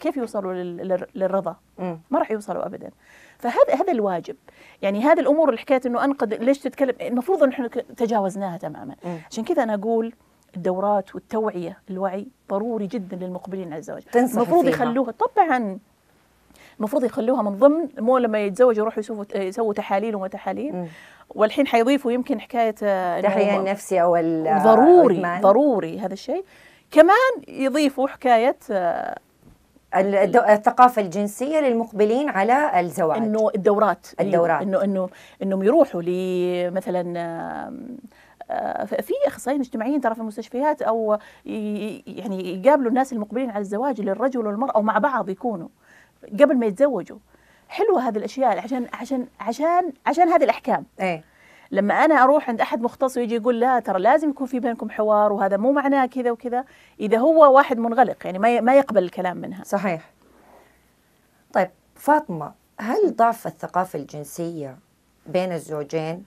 كيف يوصلوا لل- لل- للرضا؟ مم. ما راح يوصلوا ابدا. فهذا هذا الواجب. يعني هذه الأمور اللي حكايه إنه انقد ليش تتكلم؟ المفروض إن إحنا تجاوزناها تماما. مم. عشان كذا أنا أقول الدورات والتوعية الوعي ضروري جدا للمقبلين على الزواج المفروض. يخلوها طبعا. المفروض يخلوها من ضمن مو لما يتزوجوا يروحوا يسووا يسووا تحاليل وما تحاليل. والحين حيضيفوا يمكن حكاية التحليل النفسي أو ضروري الإدمان. ضروري هذا الشيء كمان يضيفوا حكاية آه، الثقافة الجنسية للمقبلين على الزواج إنه الدورات الدورات. انه انه إنهم يروحوا لمثلا آه، في أخصائيين اجتماعيين ترى في المستشفيات أو يعني يقابلوا الناس المقبلين على الزواج للرجل والمرأة أو مع بعض يكونوا قبل ما يتزوجوا. حلوة هذه الأشياء عشان عشان عشان عشان هذه الأحكام. إيه. لما أنا أروح عند أحد مختص ويجي يقول لا ترى لازم يكون في بينكم حوار وهذا مو معناه كذا وكذا. إذا هو واحد منغلق يعني ما ما يقبل الكلام منها. صحيح. طيب فاطمة هل ضعف الثقافة الجنسية بين الزوجين؟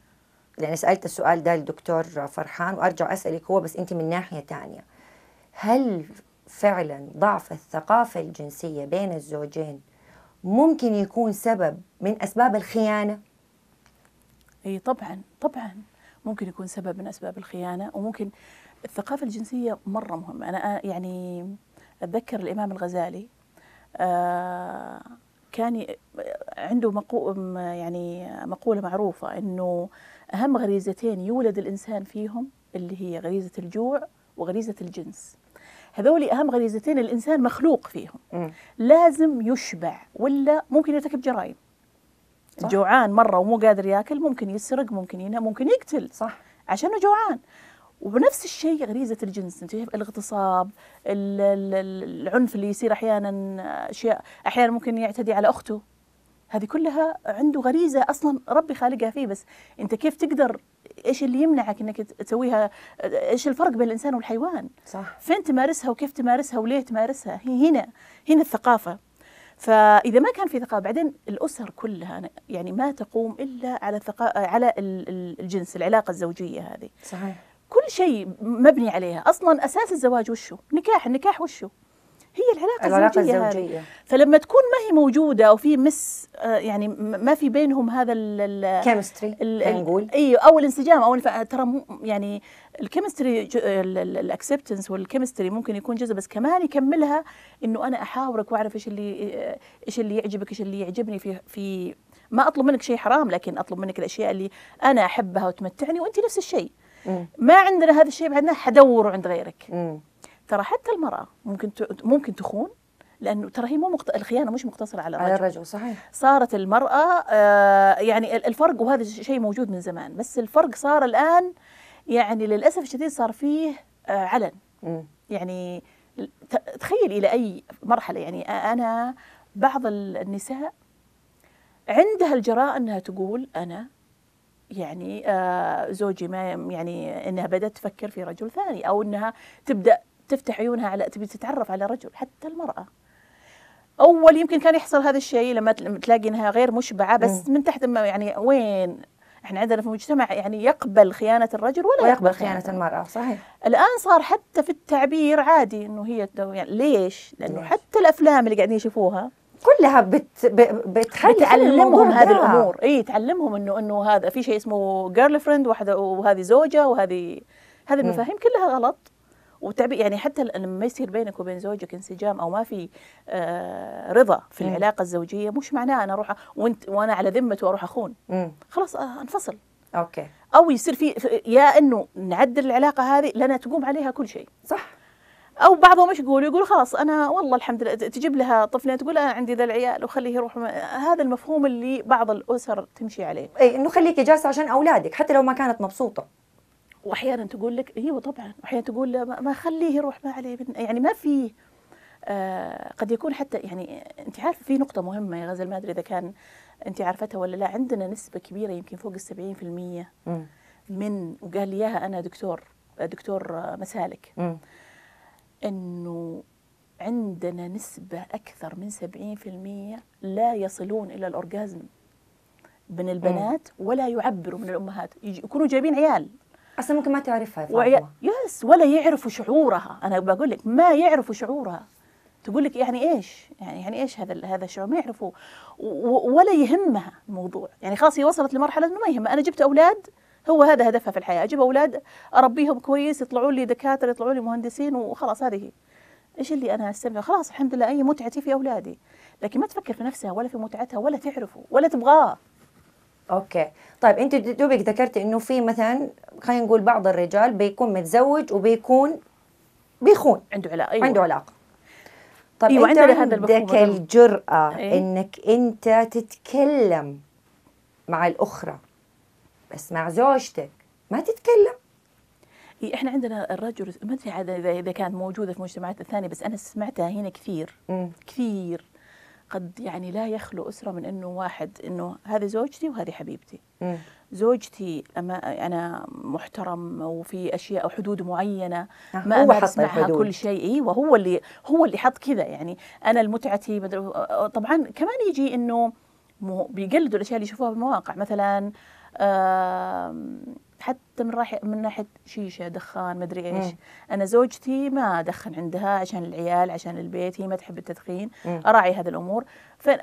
لأن سألت السؤال ده للدكتور فرحان وأرجع أسألك هو بس أنت من ناحية تانية. هل فعلا ضعف الثقافة الجنسية بين الزوجين ممكن يكون سبب من أسباب الخيانة؟ إي طبعا طبعا. ممكن يكون سبب من أسباب الخيانة وممكن الثقافة الجنسية مرة مهمة. أنا يعني أتذكر الإمام الغزالي آه كان عنده مقو يعني مقولة معروفة إنه أهم غريزتين يولد الإنسان فيهم اللي هي غريزة الجوع وغريزة الجنس. هذول أهم غريزتين الإنسان مخلوق فيهم. مم. لازم يشبع ولا ممكن يرتكب جرائم. صح. جوعان مرة ومو قادر ياكل ممكن يسرق ممكن ينام ممكن يقتل. صح. عشانه جوعان. وبنفس الشيء غريزة الجنس. أنت الاغتصاب ال- ال- ال- العنف اللي يصير أحيانا أشياء أحيانا ممكن يعتدي على أخته. هذه كلها عنده غريزة أصلا ربي خالقها فيه. بس أنت كيف تقدر إيش اللي يمنعك إنك تسويها؟ إيش الفرق بين الإنسان والحيوان؟ صح. فين تمارسها وكيف تمارسها وليه تمارسها؟ هي هنا هنا الثقافة. فإذا ما كان في ثقافة بعدين الأسر كلها يعني ما تقوم إلا على ثقا... على ال- ال- الجنس العلاقة الزوجية هذه. صحيح. كل شيء مبني عليها. أصلا أساس الزواج وشو؟ نكاح. النكاح وشو؟ هي العلاقة, العلاقة الزوجية, هذه. الزوجية فلما تكون ما هي موجودة أو في مس آه، يعني ما في بينهم هذا ال- ال- chemistry ال- خلينا ال- نقول اي أو الانسجام أو الف... ترى يعني ال chemistry ال acceptance وال chemistry ممكن يكون جزء بس كمان يكملها إنه أنا أحاورك وأعرف إيش اللي إيش اللي يعجبك إيش اللي يعجبني في في ما أطلب منك شيء حرام لكن أطلب منك الأشياء اللي أنا أحبها وتمتعني وانت نفس الشيء. ما عندنا هذا الشيء بعدنا حدوره عند غيرك مم. ترى حتى المرأة ممكن. ممكن تخون لأنه ترى هي مو مقت... الخيانة مش مقتصرة على على الرجل الرجل صحيح صارت المرأة آه، يعني ال- الفرق وهذا شيء موجود من زمان بس الفرق صار الآن يعني للأسف الشديد صار فيه آه، علن مم. يعني تخيل إلى أي مرحلة يعني أنا بعض ال- النساء عندها الجراءة أنها تقول أنا يعني آه، زوجي ما يعني أنها بدأت تفكر في رجل ثاني أو أنها تبدأ تفتح عيونها على تبي تتعرف على رجل حتى المرأة. أول يمكن كان يحصل هذا الشيء لما تل- تلاقي انها غير مشبعة بس من تحت ما يعني وين؟ إحنا عندنا في المجتمع يعني يقبل خيانة الرجل ولا ويقبل خيانة المرأة صحيح. الآن صار حتى في التعبير عادي إنه هي يعني ليش؟ لأنه ليش؟ حتى الأفلام اللي قاعدين يشوفوها كلها بت... بتخلي الموضوع هذه. الأمور. إي تعلمهم إنه إنه هذا في شيء اسمه girlfriend واحدة وهذه زوجة وهذه هذه المفاهيم كلها غلط. وتعبير يعني حتى لما يصير بينك وبين زوجك انسجام أو ما في آه رضا في مم. العلاقة الزوجية مش معناه أنا أروح وانت وأنا على ذمته وأروح أخون. مم. خلاص آه انفصل. okay. أو يصير في يا إنه نعدل العلاقة هذه لنا تقوم عليها كل شيء. صح. أو بعضهم إيش يقول؟ يقول خلاص أنا والله الحمد لله تجيب لها طفلين تقول أنا عندي ذا العيال وخليه يروح هذا المفهوم اللي بعض الأسر تمشي عليه. إي إنه خليكي جالسة عشان أولادك حتى لو ما كانت مبسوطة. وأحيانا تقول لك أيوه طبعا وأحيانا تقول ما خليه يروح ما عليه يعني ما في آه قد يكون حتى يعني أنت عارفة في نقطة مهمة يا غزل ما أدري إذا كان أنت عارفتها ولا لا عندنا نسبة كبيرة يمكن فوق ال 70% من وقال لي إياها أنا دكتور دكتور مسالك. م. إنه عندنا نسبة أكثر من 70% لا يصلون إلى الأورجازم من البنات ولا يعبروا من الأمهات. يكونوا جايبين عيال. أصلا ممكن ما تعرفها وعي... يس ولا يعرفوا شعورها. أنا بقول لك ما يعرفوا شعورها. تقول لك يعني إيش؟ يعني يعني إيش هذا هذا الشعور؟ ما يعرفوا ولا يهمها الموضوع، يعني خلاص هي وصلت لمرحلة إنه ما يهمها، أنا جبت أولاد هو هذا هدفها في الحياة، أجيب أولاد أربيهم كويس يطلعوا لي دكاترة يطلعوا لي مهندسين وخلاص هذه. إيش اللي أنا استمتع خلاص الحمد لله أي متعتي في أولادي. لكن ما تفكر في نفسها ولا في متعتها ولا تعرفه ولا تبغاه. أوكي. طيب أنت دوبك ذكرتي إنه في مثلا خلينا نقول بعض الرجال بيكون متزوج وبيكون بيخون. عنده علاقة. أيوة. عنده علاقة. طيب أيوة أنت عندك الجرأة أيه؟ إنك أنت تتكلم مع الأخرى. بس مع زوجتك. ما تتكلم. إحنا عندنا الرجل ما أدري اذا اذا كانت موجودة في المجتمعات الثانية بس أنا سمعتها هنا كثير. م. كثير. قد يعني لا يخلو أسرة من إنه واحد إنه هذه زوجتي وهذه حبيبتي. م. زوجتي أما أنا محترم وفي أشياء وحدود معينة آه، ما هو حط معها كل شيء. أيوه هو اللي هو اللي حط كذا يعني. أنا المتعتي طبعا كمان يجي إنه بيقلدوا الأشياء اللي يشوفوها بالمواقع مثلا حتى من راح من ناحية شيشة دخان مدري إيش. مم. أنا زوجتي ما ادخن عندها عشان العيال عشان البيت هي ما تحب التدخين. مم. أراعي هذه الأمور.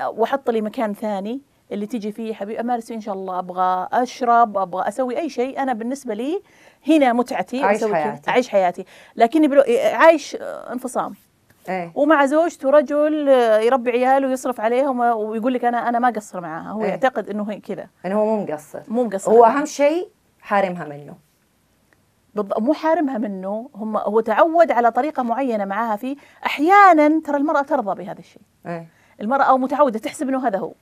وأحط لي مكان ثاني اللي تيجي فيه حبيبي أمارس إن شاء الله. أبغى أشرب أبغى أسوي أي شيء. أنا بالنسبة لي هنا متعتي اعيش حياتي اعيش حياتي. لكني بلو... عايش انفصام. إيه؟ ومع زوجته رجل يربي عياله ويصرف عليهم ويقول لك أنا أنا ما قصر معاها. هو إيه؟ يعتقد إنه هي كذا. إنه هو مو مقصر. مو مقصر. هو أهم شيء حارمها منه. بالضبط مو حارمها منه هم هو تعود على طريقة معينة معاها فيه. أحيانا ترى المرأة ترضى بهذا الشيء. إيه؟ المرأة أو متعودة تحسب إنه هذا هو.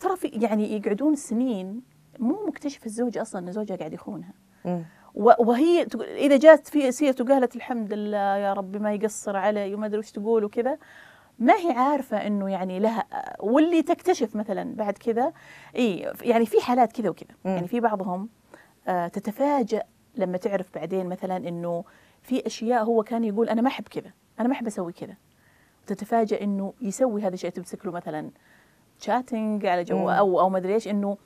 ترى في يعني يقعدون سنين مو مكتشف الزوج أصلا إن زوجها قاعد يخونها. وهي إذا جات في سيرته قالت الحمد لله يا ربي ما يقصر علي وما أدري وش تقول وكذا ما هي عارفة إنه يعني لها واللي تكتشف مثلا بعد كذا اي يعني في حالات كذا وكذا. يعني في بعضهم تتفاجأ لما تعرف بعدين مثلا إنه في أشياء هو كان يقول أنا ما أحب كذا أنا ما أحب أسوي كذا. وتتفاجأ إنه يسوي هذا الشيء تمسك له مثلا شاتنج على جو أو أو ما أدري إيش إنه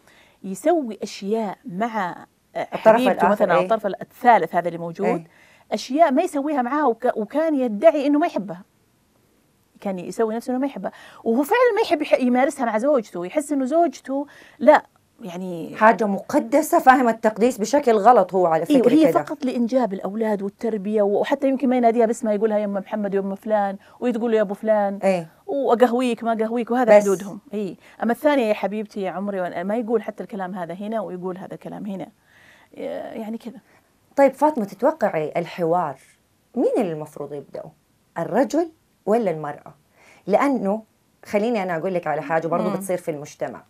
يسوي أشياء مع الطرف مثلا أو الطرف الثالث هذا اللي موجود إيه؟ أشياء ما يسويها معاها وك وكان يدعي إنه ما يحبها. كان يسوي نفسه إنه ما يحبها. وهو فعلا ما يحب يمارسها مع زوجته يحس إنه زوجته لا يعني حاجة مقدسة فاهم التقديس بشكل غلط هو على فكرة إيه هي فقط لإنجاب الأولاد والتربية وحتى يمكن ما يناديها باسمها يقولها يا أم محمد يا أم فلان وتقول يا أبو فلان إيه. وأقهويك ما قهويك وهذا حدودهم. اي أما الثانية يا حبيبتي يا عمري ما يقول حتى الكلام هذا هنا ويقول هذا الكلام هنا. يعني كذا. طيب فاطمة تتوقعي الحوار مين اللي المفروض يبداوا الرجل ولا المرأة؟ لأنه خليني أنا أقول لك على حاجة برضه بتصير في المجتمع.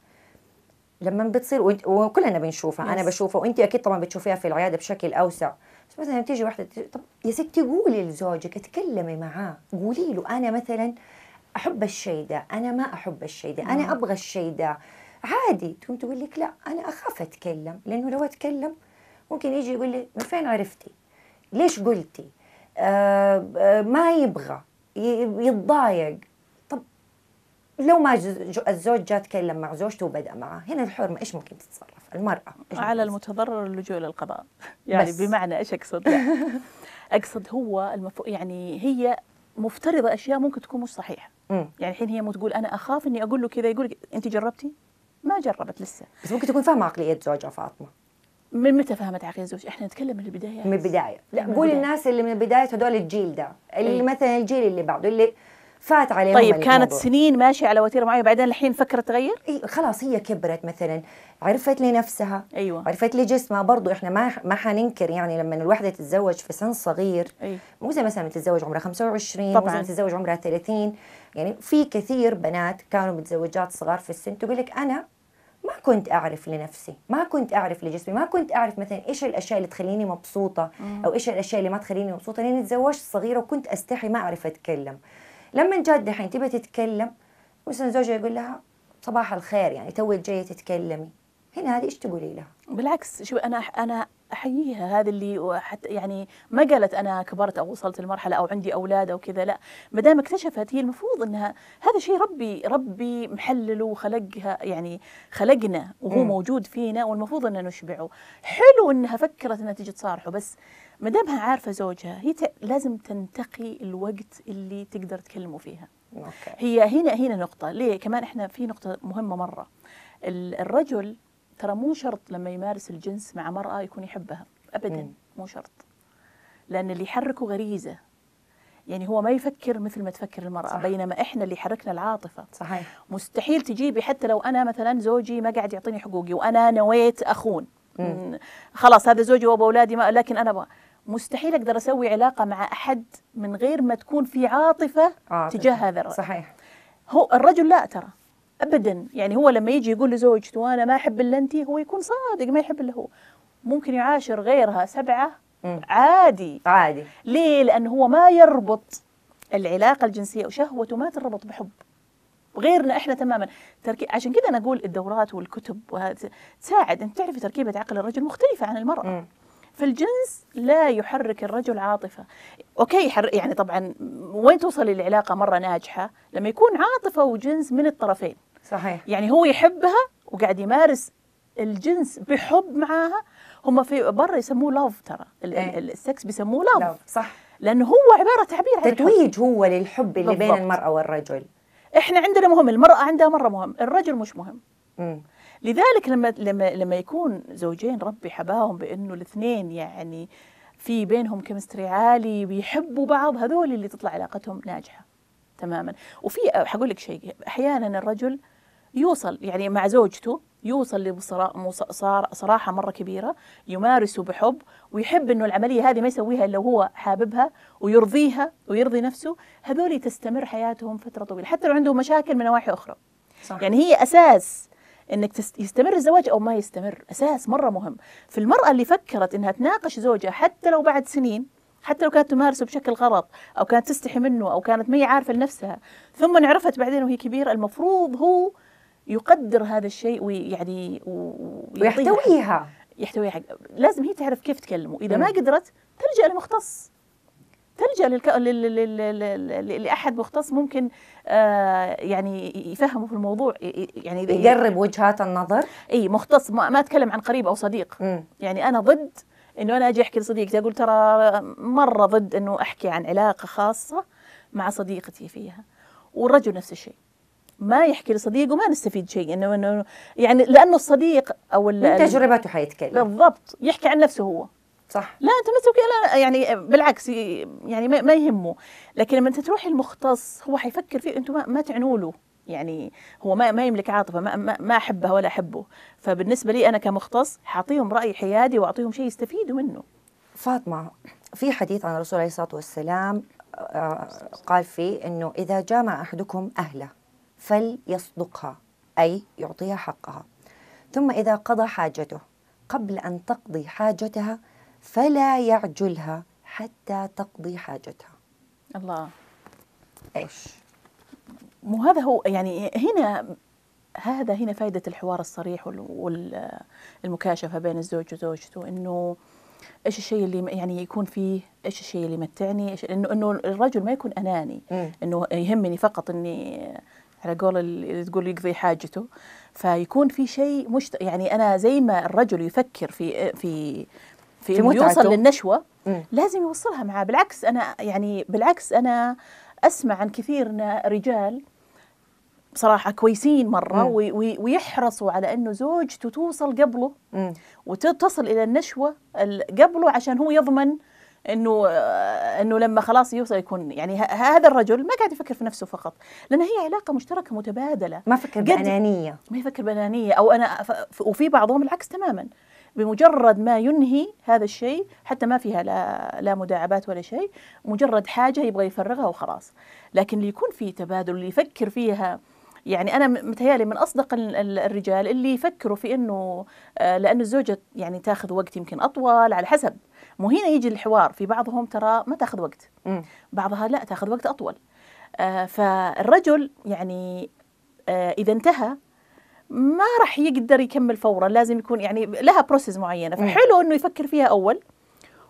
لما بتصير وكلنا بنشوفها. yes. أنا بشوفها وانت أكيد طبعا بتشوفيها في العيادة بشكل أوسع. بس مثلا تيجي واحدة طب يا ستي قولي لزوجك اتكلمي معاه. قولي له أنا مثلا أحب الشيء ده أنا ما أحب الشيء ده أنا أبغى الشيء ده. عادي. تقوم تقول لك لا أنا أخاف أتكلم لأنه لو أتكلم ممكن يجي يقول لي من فين عرفتي؟ ليش قلتي؟ آه آه ما يبغى يتضايق. لو ما الزوج جاء تكلم مع زوجته وبدأ معه هنا الحرمة إيش ممكن تتصرف؟ المرأة على المتضرر اللجوء للقضاء يعني بس. بمعنى إيش أقصد؟ لا. أقصد هو المفو... يعني هي مفترضة أشياء ممكن تكون مش صحيحة. م. يعني الحين هي مو تقول أنا أخاف إني أقول له كذا يقول أنت جربتي؟ ما جربت لسه. بس ممكن تكون فاهمة عقلية زوجها فاطمة. من متى فهمت عقلية الزوج؟ إحنا نتكلم من البداية. من البداية. لا قول الناس اللي من البداية هذول الجيل ده. اللي إيه؟ مثلا الجيل اللي بعده اللي فات عليهم طيب كانت الموضوع. سنين ماشية على وتيرة معينة بعدين الحين فكرت تغير؟ إيه خلاص هي كبرت مثلا. عرفت لنفسها أيوه. عرفت لجسمها. برضو إحنا ما ما حننكر يعني لما الوحدة تتزوج في سن صغير أي. مو زي مثلا تتزوج عمرها 25 مو طبعاً. زي تتزوج عمرها 30 يعني في كثير بنات كانوا متزوجات صغار في السن تقول لك أنا ما كنت أعرف لنفسي ما كنت أعرف لجسمي ما كنت أعرف مثلا إيش الأشياء اللي تخليني مبسوطة أو إيش الأشياء اللي ما تخليني مبسوطة. لاني تزوجت صغيره وكنت أستحي ما أعرف أتكلم. لما جات دحين تبي تتكلم مثلا زوجها يقول لها صباح الخير يعني توك جاية تتكلمي. هنا هذه إيش تقولي لها؟ بالعكس شوف أنا أنا أحييها هذا اللي حتى يعني ما قالت أنا كبرت أو وصلت لمرحلة أو عندي أولاد أو كذا لا. ما دام اكتشفت هي المفروض إنها هذا شيء ربي ربي محلله وخلقها يعني خلقنا وهو مم. موجود فينا والمفروض ان نشبعه. حلو إنها فكرت إنها تجي تصارحه بس ما دامها عارفة زوجها هي ت- لازم تنتقي الوقت اللي تقدر تكلمه فيها. أوكي. هي هنا هنا نقطة. ليه؟ كمان إحنا في نقطة مهمة مرة. ال- الرجل ترى مو شرط لما يمارس الجنس مع مرأة يكون يحبها. أبدا مم. مو شرط. لأن اللي يحركه غريزة. يعني هو ما يفكر مثل ما تفكر المرأة صح. بينما إحنا اللي يحركنا العاطفة. صحيح. مستحيل تجيبي حتى لو أنا مثلا زوجي ما قاعد يعطيني حقوقي وأنا نويت أخون. مم. خلاص هذا زوجي وأبو أولادي ما لكن أنا أبغى. مستحيل أقدر أسوي علاقة مع أحد من غير ما تكون في عاطفة عاطفة. تجاه هذا الرجل. صحيح. هو الرجل لا ترى ابدا. يعني هو لما يجي يقول لزوجته أنا ما أحب إلا انت هو يكون صادق ما يحب إلا هو. ممكن يعاشر غيرها سبعة مم. عادي. عادي. ليه؟ لأنه هو ما يربط العلاقة الجنسية وشهوته ما تربط بحب. غيرنا إحنا تماما. تركي عشان كذا أنا أقول الدورات والكتب وهذا تساعد. أنت تعرفي تركيبة عقل الرجل مختلفة عن المرأة. مم. فالجنس لا يحرك الرجل عاطفة. أوكي يحر يعني طبعا وين توصل العلاقة مرة ناجحة؟ لما يكون عاطفة وجنس من الطرفين. صحيح. يعني هو يحبها وقاعد يمارس الجنس بحب معاها. هم في برا يسموه love ترى. ال- ال sex بيسموه love لا صح. لأنه هو عبارة تعبير عن. تتويج هو للحب اللي بين بالضبط. المرأة والرجل. إحنا عندنا مهم المرأة عندها مرة مهم الرجل مش مهم. مم. لذلك لما لما لما يكون زوجين ربي حباهم بأنه الاثنين يعني في بينهم chemistry عالي بيحبوا بعض هذول اللي تطلع علاقتهم ناجحة تماما. وفي حقول لك شيء أحيانا الرجل يوصل يعني مع زوجته يوصل لصراحة مرة كبيرة يمارسه بحب ويحب إنه العملية هذه ما يسويها إلا وهو حاببها ويرضيها ويرضي نفسه هذول تستمر حياتهم فترة طويلة حتى لو عندهم مشاكل من نواحي أخرى. صح. يعني هي أساس إنك يستمر الزواج أو ما يستمر. أساس مرة مهم. في المرأة اللي فكرت إنها تناقش زوجها حتى لو بعد سنين حتى لو كانت تمارسه بشكل غلط أو كانت تستحي منه أو كانت ما هي عارفة لنفسها ثم عرفت بعدين وهي كبيرة المفروض هو يقدر هذا الشيء ويعني ويحتويها. يحتويها. لازم هي تعرف كيف تكلمه. إذا ما مم. قدرت تلجأ لمختص. تلجأ للك... لل... لأحد مختص ممكن آه يعني يفهمه في الموضوع يعني يقرب وجهات النظر؟ إي مختص ما, ما أتكلم عن قريب أو صديق. مم. يعني أنا ضد إنه أنا أجي أحكي لصديقتي أقول ترى مرة ضد إنه أحكي عن علاقة خاصة مع صديقتي فيها والرجل نفس الشيء. ما يحكي لصديقه ما نستفيد شيء إنه إنه يعني لأنه الصديق أو من تجربته حيتكلم. بالضبط يحكي عن نفسه هو. صح. لا أنت كذا لا يعني بالعكس يعني ما, يهمه. لكن لما أنت تروح المختص هو حيفكر فيه أنتم ما, ما تعنوا له. يعني هو ما ما يملك عاطفة ما, ما, احبها ولا أحبه. فبالنسبة لي أنا كمختص حاعطيهم رأي حيادي وأعطيهم شيء يستفيدوا منه. فاطمة في حديث عن الرسول عليه الصلاة والسلام آه، قال فيه أنه إذا جامع أحدكم أهله فليصدقها أي يعطيها حقها. ثم إذا قضى حاجته قبل أن تقضي حاجتها فلا يعجلها حتى تقضي حاجتها الله إيش؟ مو هذا هو يعني هنا هذا هنا فائدة الحوار الصريح والمكاشفة بين الزوج وزوجته إنه إيش الشيء اللي يعني يكون فيه إيش الشيء اللي يمتعني إيش إنه إنه الرجل ما يكون أناني. إنه يهمني فقط إني على قول اللي تقول يقضي حاجته فيكون في شيء مشت... يعني أنا زي ما الرجل يفكر في في في, في. يوصل للنشوة مم. لازم يوصلها معاه بالعكس أنا يعني بالعكس أنا أسمع عن كثير رجال بصراحه كويسين مم. وي- وي- ويحرصوا على إنه زوجته توصل قبله مم. وتصل إلى النشوة ال- قبله عشان هو يضمن إنه إنه لما خلاص يوصل يكون يعني هذا الرجل ما قاعد يفكر في نفسه فقط لأن هي علاقة مشتركة متبادلة ما فكر قد- بأنانية ما يفكر بأنانية أو أنا ف- وفي بعضهم العكس تماما بمجرد ما ينهي هذا الشيء حتى ما فيها لا, لا مداعبات ولا شيء مجرد حاجة يبغى يفرغها وخلاص. لكن اللي يكون فيه تبادل اللي يفكر فيها يعني أنا م- متهيألي من ال- الرجال اللي يفكروا في إنه آه، لأن الزوجة يعني تاخذ وقت يمكن أطول على حسب. مو هنا يجي الحوار في بعضهم ترى ما تاخذ وقت. بعضها لا تاخذ وقت أطول. آه، فالرجل يعني آه، إذا انتهى ما راح يقدر يكمل فورا لازم يكون يعني لها بروسيس معينة. فحلو إنه يفكر فيها أول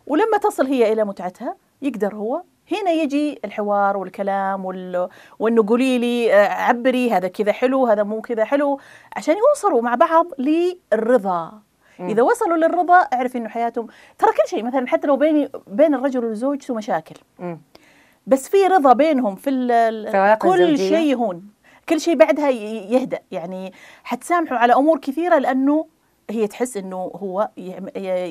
ولما تصل هي إلى متعتها يقدر هو هنا يجي الحوار والكلام وال... وإنه قولي لي آه، عبري هذا كذا حلو هذا مو كذا حلو عشان يوصلوا مع بعض للرضا مم. إذا وصلوا للرضا أعرف إنه حياتهم ترى كل شيء مثلا حتى لو بين بين الرجل وزوجته مشاكل مم. بس في رضا بينهم في, ال- كل؟ شيء يهون كل شيء بعدها يهدأ. يعني حتسامحوا على أمور كثيرة لأنه هي تحس إنه هو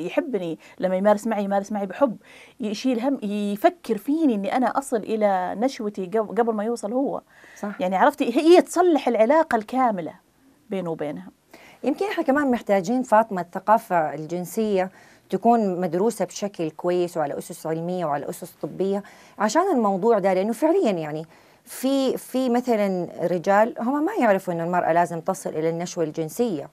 يحبني. لما يمارس معي يمارس معي بحب. يشيل هم يفكر فيني إني أنا أصل إلى نشوتي قبل قبل ما يوصل هو. صح. يعني عرفتي؟ هي تصلح العلاقة الكاملة بينه وبينها. يمكن إحنا كمان محتاجين فاطمة الثقافة الجنسية تكون مدروسة بشكل كويس وعلى أسس علمية وعلى أسس طبية عشان الموضوع ده لأنه فعليا يعني في في مثلا رجال هم ما يعرفوا ان المرأة لازم تصل إلى النشوة الجنسية.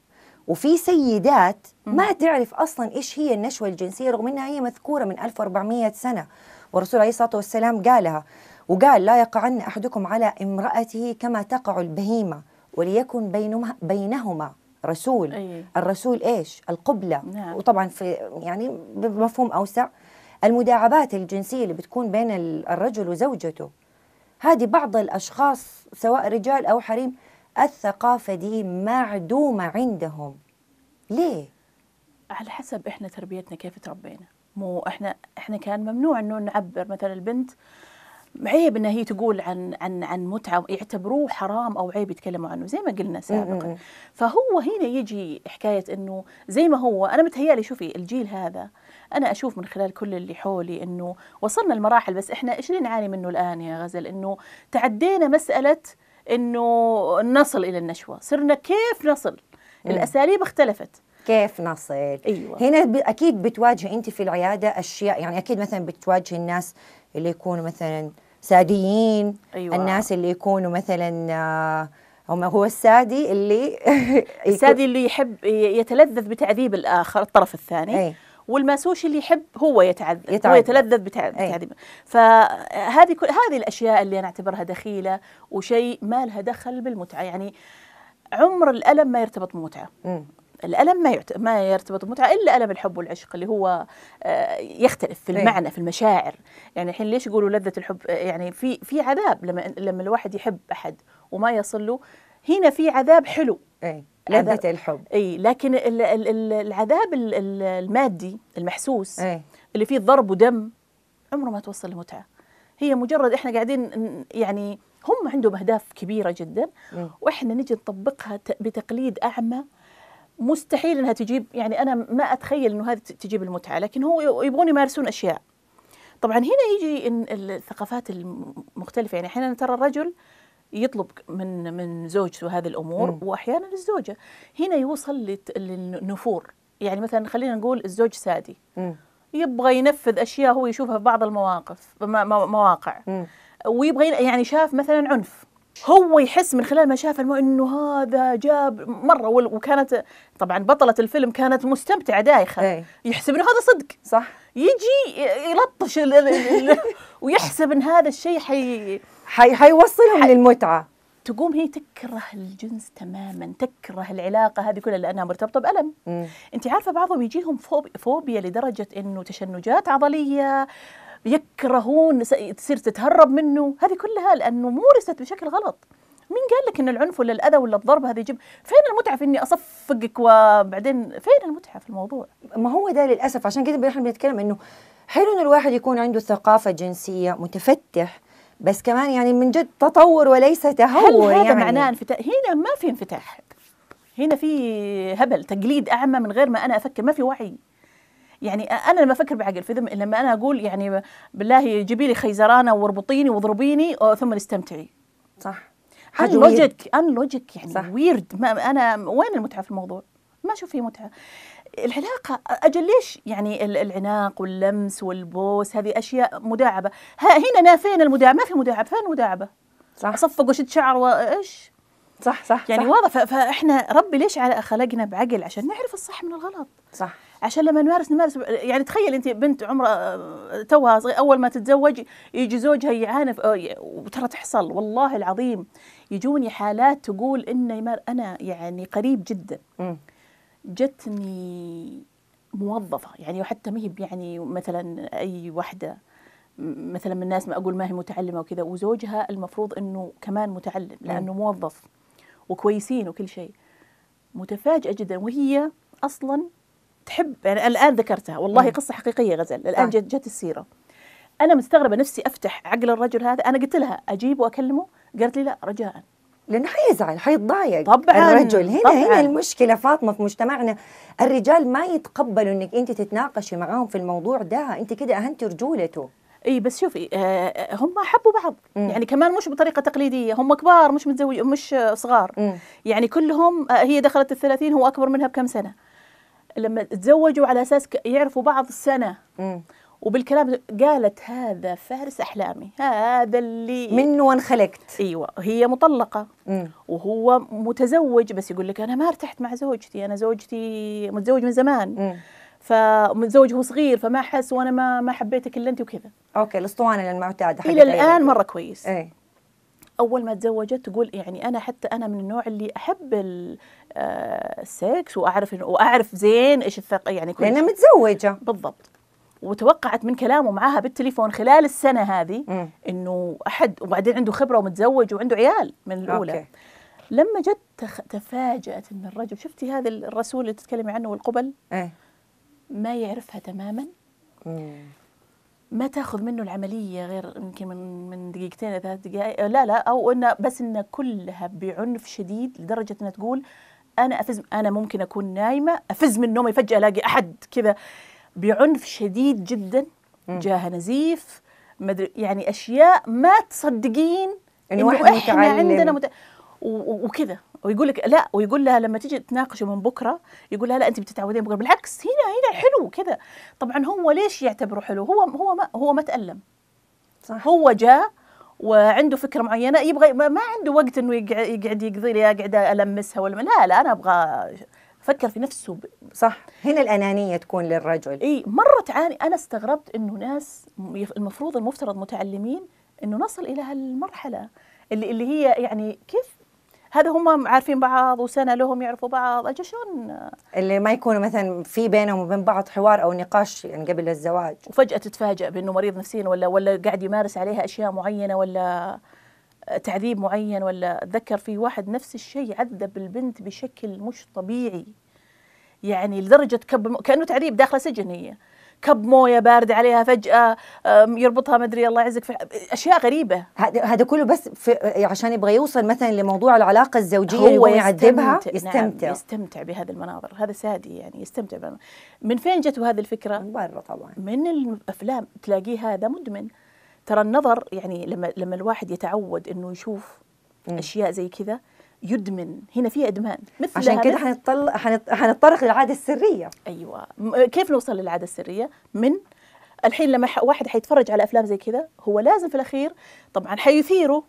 وفي سيدات ما تعرف أصلا إيش هي النشوة الجنسية رغم إنها هي مذكورة من 1400 سنة. والرسول عليه الصلاة والسلام قالها وقال لا يقعن أحدكم على امرأته كما تقع البهيمة وليكن بينهما بينهما. رسول. أي. الرسول إيش؟ القبلة. نعم. وطبعا في يعني بمفهوم أوسع. المداعبات الجنسية اللي بتكون بين ال- الرجل وزوجته. هذه بعض الأشخاص سواء رجال أو حريم الثقافة دي معدومة عندهم. ليه؟ على حسب إحنا تربيتنا كيف تربينا. مو إحنا إحنا كان ممنوع إنه نعبر. مثلا البنت عيب إنها هي تقول عن عن عن متعة يعتبروه حرام أو عيب يتكلموا عنه زي ما قلنا سابقا. فهو هنا يجي حكاية إنه زي ما هو أنا متهيألي شوفي الجيل هذا أنا أشوف من خلال كل اللي حولي إنه وصلنا لمراحل بس إحنا إيش اللي نعاني منه الآن يا غزل إنه تعدينا مسألة إنه نصل إلى النشوة صرنا كيف نصل الأساليب اختلفت كيف نصل أيوة. هنا أكيد بتواجه أنت في العيادة أشياء يعني أكيد مثلا بتواجهي الناس اللي يكونوا مثلا ساديين أيوة. الناس اللي يكونوا مثلا آه، هم هو السادي اللي السادي اللي يحب يتلذذ بتعذيب الآخر الطرف الثاني أي. والماسوش اللي يحب هو يتعذب هو يتعذب. يتلذذ بتع- بتعذيب فهذه كل هذه الأشياء اللي أنا أعتبرها دخيلة وشيء ما لها دخل بالمتعة يعني عمر الألم ما يرتبط بالمتعه مم. الألم ما. ما يرتبط بالمتعه إلا ألم الحب والعشق اللي هو آه، يختلف في. المعنى في المشاعر يعني الحين ليش يقولوا لذة الحب آه، يعني في في عذاب لما لما الواحد يحب أحد وما يصل له هنا في عذاب حلو عذاب- لذة الحب. إي لكن ال- ال- ال- العذاب ال- ال- المادي المحسوس إي. اللي فيه ضرب ودم عمره ما توصل لمتعة. هي مجرد إحنا قاعدين يعني هم عندهم أهداف كبيرة جدا مم. وإحنا نجي نطبقها بتقليد أعمى. مستحيل إنها تجيب يعني أنا ما أتخيل إنه هذه تجيب المتعة لكن هو يبغون يمارسون أشياء. طبعا هنا يجي الثقافات المختلفه يعني أحيانا ترى الرجل يطلب من من زوجته هذه الأمور مم. وأحيانا الزوجة هنا يوصل للنفور يعني مثلا خلينا نقول الزوج سادي مم. يبغى ينفذ أشياء هو يشوفها في بعض المواقف م- مواقع مم. ويبغى يعني شاف مثلا عنف هو يحس من خلال ما شاف إنه هذا جاب مرة وكانت طبعا بطلة الفيلم كانت مستمتعة دايخة إيه. يحسب إنه هذا صدق صح يجي يلطش ويحسب إن هذا الشيء حي حي حيوصلهم حي- للمتعة. تقوم هي تكره الجنس تماما تكره العلاقة هذه كلها لأنها مرتبطة بألم. مم. انت عارفة بعضهم يجيهم فوب- فوبيا لدرجة إنه تشنجات عضلية يكرهون تصير تتهرب منه. هذه كلها لأنه مورست بشكل غلط. مين قال لك إن العنف ولا الأذى ولا الضرب هذا يجيب فين المتعة في إني أصفقك وبعدين فين المتعة في الموضوع؟ ما هو ده للأسف. عشان كده إحنا بنتكلم إنه حلو إن الواحد يكون عنده ثقافة جنسية متفتح بس كمان يعني من جد تطور وليس هل تهور هذا يعني. معناه انفتاح؟ هنا ما في انفتاح. هنا في هبل تقليد أعمى من غير ما أنا أفكر ما في وعي. يعني أنا لما أفكر بعقل في ذم لما أنا أقول يعني بالله جيبي لي خيزرانة واربطيني واضربيني ثم استمتعي صح. illogic illogic يعني صح. ويرد ما أنا وين المتعة في الموضوع؟ ما أشوف فيه متعة. العلاقة أجل ليش يعني العناق واللمس والبوس؟ هذه أشياء مداعبة. هنا نافين المداعبة ما في مداعبة فين المداعبة؟ صح. أصفق وشد شعر وإيش صح صح يعني صح. واضح فإحنا ربي ليش خلقنا بعقل؟ عشان نعرف الصح من الغلط. صح. عشان لما نمارس نمارس. يعني تخيل أنت بنت عمرها توها صغير أول ما تتزوج يجي زوجها يعانف وترى تحصل. والله العظيم يجوني حالات تقول ان أنا يعني قريب جدا. جتني موظفة يعني وحتى ما هي يعني مثلا أي وحدة مثلا من الناس ما أقول ما هي متعلمة وكذا وزوجها المفروض إنه كمان متعلم لأنه موظف وكويسين وكل شيء. متفاجئة جدا وهي أصلا تحب يعني الآن ذكرتها والله. قصة حقيقية غزل الآن جت جت السيرة. أنا مستغربة نفسي أفتح عقل الرجل هذا أنا قلت لها أجيب واكلمه قالت لي لا رجاء. لأنه حيزعل حيتضايق. طبعا الرجل. هنا طبعاً. هنا المشكلة فاطمة في مجتمعنا. الرجال ما يتقبلوا إنك أنت تتناقشي معاهم في الموضوع ده. أنت كده أهنتي رجولته. إي بس شوفي آه هم حبوا بعض. مم. يعني كمان مش بطريقة تقليدية. هم كبار مش متزوج مش صغار. مم. يعني كلهم آه هي دخلت الثلاثين هو أكبر منها بكم سنة؟ لما تزوجوا على أساس يعرفوا بعض سنه مم. وبالكلام قالت هذا فارس أحلامي هذا اللي منه وانخلقت. أيوه هي مطلقة مم. وهو متزوج بس يقول لك أنا ما ارتحت مع زوجتي أنا زوجتي متزوج من زمان. مم. فمتزوج هو صغير فما حس وأنا ما ما حبيتك إلا أنت وكذا. okay الأسطوانة المعتاده إلى الآن مرة كويس. إيه. أول ما تزوجت تقول يعني أنا حتى أنا من النوع اللي أحب آه، السكس وأعرف وأعرف زين إيش الثقة يعني كل لأنها متزوجة. بالضبط. وتوقعت من كلامه معاها بالتليفون خلال السنة هذه إنه أحد وبعدين عنده خبرة ومتزوج وعنده عيال من الأولى. okay. لما جت تفاجأت إن الرجل شفتي هذا الرسول اللي تتكلمي عنه والقبل؟ إيه. ما يعرفها تماما. مم. ما تأخذ منه العملية غير يمكن من من دقيقتين إلى ثلاث دقائق لا لا أو انه بس انه كلها بعنف شديد لدرجة إنها تقول أنا أفز أنا ممكن أكون نايمة أفز من نومي فجأة ألاقي أحد كذا بعنف شديد جدا جاها نزيف مدري يعني أشياء ما تصدقين إنه واحد إحنا متعلم. عندنا مت... وكذا. ويقول لك لا ويقول لها لما تيجي تناقشوا من بكرة يقول لها لا أنت بتتعودين. بكره بالعكس هنا هنا حلو كذا. طبعا هو ليش يعتبره حلو؟ هو هو ما هو ما تألم. صح. هو جاء وعنده فكرة معينة يبغى ما عنده وقت إنه يقعد يقضي لي قاعد ألمسها ولا لا لا أنا أبغى فكر في نفسه ب... صح. هنا الأنانية تكون للرجل. إي مرة تعاني أنا استغربت إنه ناس المفروض المفترض متعلمين إنه نصل إلى هالمرحلة اللي اللي هي يعني كيف؟ هذا هم عارفين بعض وسنة لهم يعرفوا بعض. أجل شلون؟ اللي ما يكونوا مثلا في بينهم وبين بعض حوار أو نقاش يعني قبل الزواج. وفجأة تتفاجئ بإنه مريض نفسيا ولا ولا قاعد يمارس عليها أشياء معينة ولا تعذيب معين ولا اتذكر في واحد نفس الشيء عذب البنت بشكل مش طبيعي. يعني لدرجة كب كأنه تعذيب داخله سجن هي. كب موية بارد عليها فجأة يربطها مدري الله يعزك في أشياء غريبة. هذا كله بس في عشان يبغى يوصل مثلا لموضوع العلاقة الزوجية هو يعذبها يستمتع, يستمتع. نعم يستمتع. بهذه المناظر. هذا سادي يعني يستمتع بها. من فين جته هذه الفكرة؟ من برا طبعا. من الأفلام. تلاقيه هذا مدمن. ترى النظر يعني لما لما الواحد يتعود إنه يشوف م. أشياء زي كذا يدمن. هنا في إدمان. مثل عشان كده حنطل حنتطرق للعادة السرية. أيوه. كيف نوصل للعادة السرية؟ من الحين لما واحد حيتفرج على أفلام زي كذا هو لازم في الأخير طبعا حيثيره.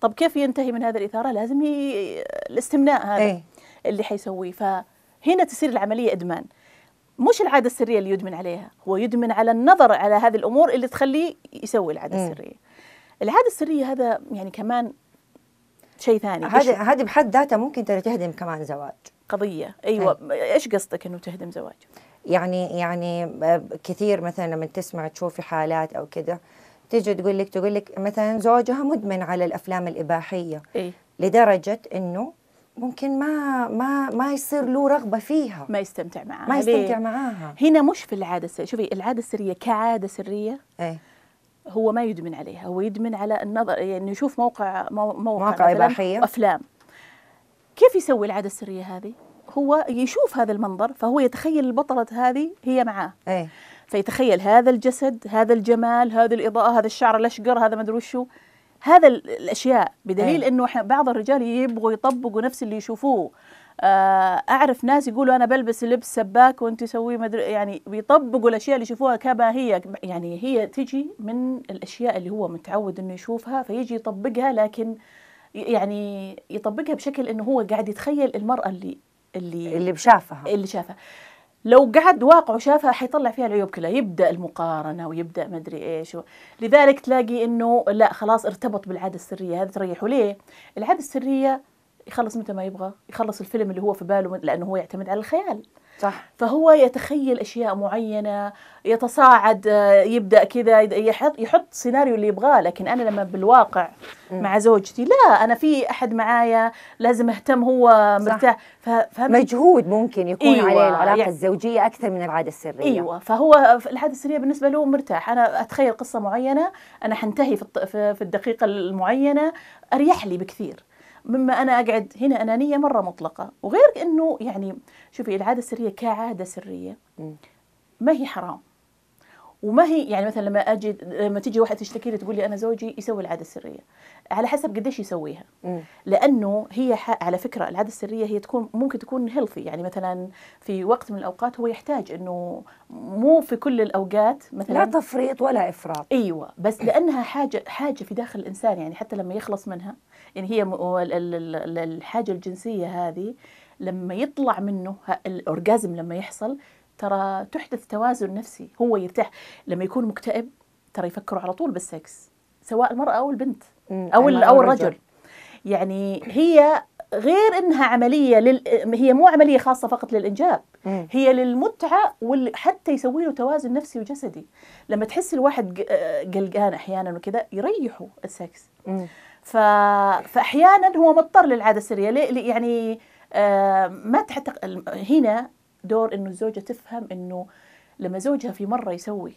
طب كيف ينتهي من هذه الإثارة؟ لازم ي... الاستمناء هذا إيه؟ اللي حيسويه. فهنا تصير العملية إدمان. مش العادة السرية اللي يدمن عليها. هو يدمن على النظر على هذه الأمور اللي تخليه يسوي العادة السرية. العادة السرية هذا يعني كمان شيء ثاني. هذه هذه بحد ذاتها ممكن ترى تهدم كمان زواج. قضية. أيوه. هي. إيش قصدك إنه تهدم زواج؟ يعني يعني كثير مثلا لما تسمع تشوفي حالات أو كذا تيجي تقول لك تقول لك مثلا زوجها مدمن على الأفلام الإباحية. إيه؟ لدرجة إنه ممكن ما ما ما يصير له رغبة فيها. ما يستمتع معاها. ما يستمتع معاها. هنا مش في العادة السرية. شوفي العادة السرية كعادة سرية إيه. هو ما يدمن عليها. هو يدمن على النظر يعني يشوف موقع موقع, موقع إباحية. أفلام. كيف يسوي العادة السرية هذه؟ هو يشوف هذا المنظر فهو يتخيل البطلة هذه هي معاه. إيه. فيتخيل هذا الجسد هذا الجمال هذه الإضاءة هذا الشعر الأشقر هذا ما أدري وشو. هذا ال- الأشياء بدليل أي. إنه إحنا بعض الرجال يبغوا يطبقوا نفس اللي يشوفوه. آه، أعرف ناس يقولوا أنا بلبس لبس سباك وأنت تسويه مدري يعني بيطبقوا الأشياء اللي يشوفوها كما هي يعني هي تجي من الأشياء اللي هو متعود إنه يشوفها فيجي يطبقها لكن يعني يطبقها بشكل إنه هو قاعد يتخيل المرأة اللي اللي اللي بشافها. اللي شافها. لو قعد واقعه شافها حيطلع فيها العيوب كلها يبدأ المقارنة ويبدأ مدري إيش و... لذلك تلاقي إنه لا خلاص ارتبط بالعادة السرية هذا تريحه. ليه؟ العادة السرية يخلص متى ما يبغى يخلص الفيلم اللي هو في باله لأنه هو يعتمد على الخيال. صح. فهو يتخيل أشياء معينة يتصاعد آه، يبدأ كذا يحط يحط سيناريو اللي يبغاه. لكن أنا لما بالواقع مع زوجتي لا أنا في أحد معايا لازم أهتم هو. مرتاح. مجهود ممكن يكون أيوة، عليه العلاقة يعني- الزوجية أكثر من العادة السرية. أيوه فهو العادة السرية بالنسبة له مرتاح. أنا أتخيل قصة معينة أنا حنتهي في الدقيقة المعينة أريح لي بكثير. مما أنا أقعد هنا أنانية مرة مطلقة وغير إنه يعني شوفي العادة السرية كعادة سرية. ما هي حرام وما هي يعني مثلا لما أجي لما تيجي واحدة تشتكي لي تقول لي أنا زوجي يسوي العادة السرية. على حسب قديش يسويها. لأنه هي ح... على فكرة العادة السرية هي تكون ممكن تكون هيلثي يعني مثلا في وقت من الأوقات هو يحتاج إنه مو في كل الأوقات لا مثلا تفريط ولا إفراط. أيوه. بس لأنها حاجة حاجة في داخل الإنسان. يعني حتى لما يخلص منها يعني هي الحاجة الجنسية هذه لما يطلع منه ال orgasm لما يحصل ترى تحدث توازن نفسي هو يرتاح لما يكون مكتئب ترى يفكروا على طول بالسكس سواء المرأة أو البنت المرأة أو والرجل. الرجل يعني هي غير إنها عملية لل... هي مو عملية خاصة فقط للإنجاب. هي للمتعة وحتى يسوي له توازن نفسي وجسدي لما تحس الواحد قلقان أحيانا وكذا يريحه السكس. ف... فاحيانا هو مضطر للعادة السرية ليه؟ يعني آه ما تحت هنا دور إنه الزوجه تفهم إنه لما زوجها في مرة يسوي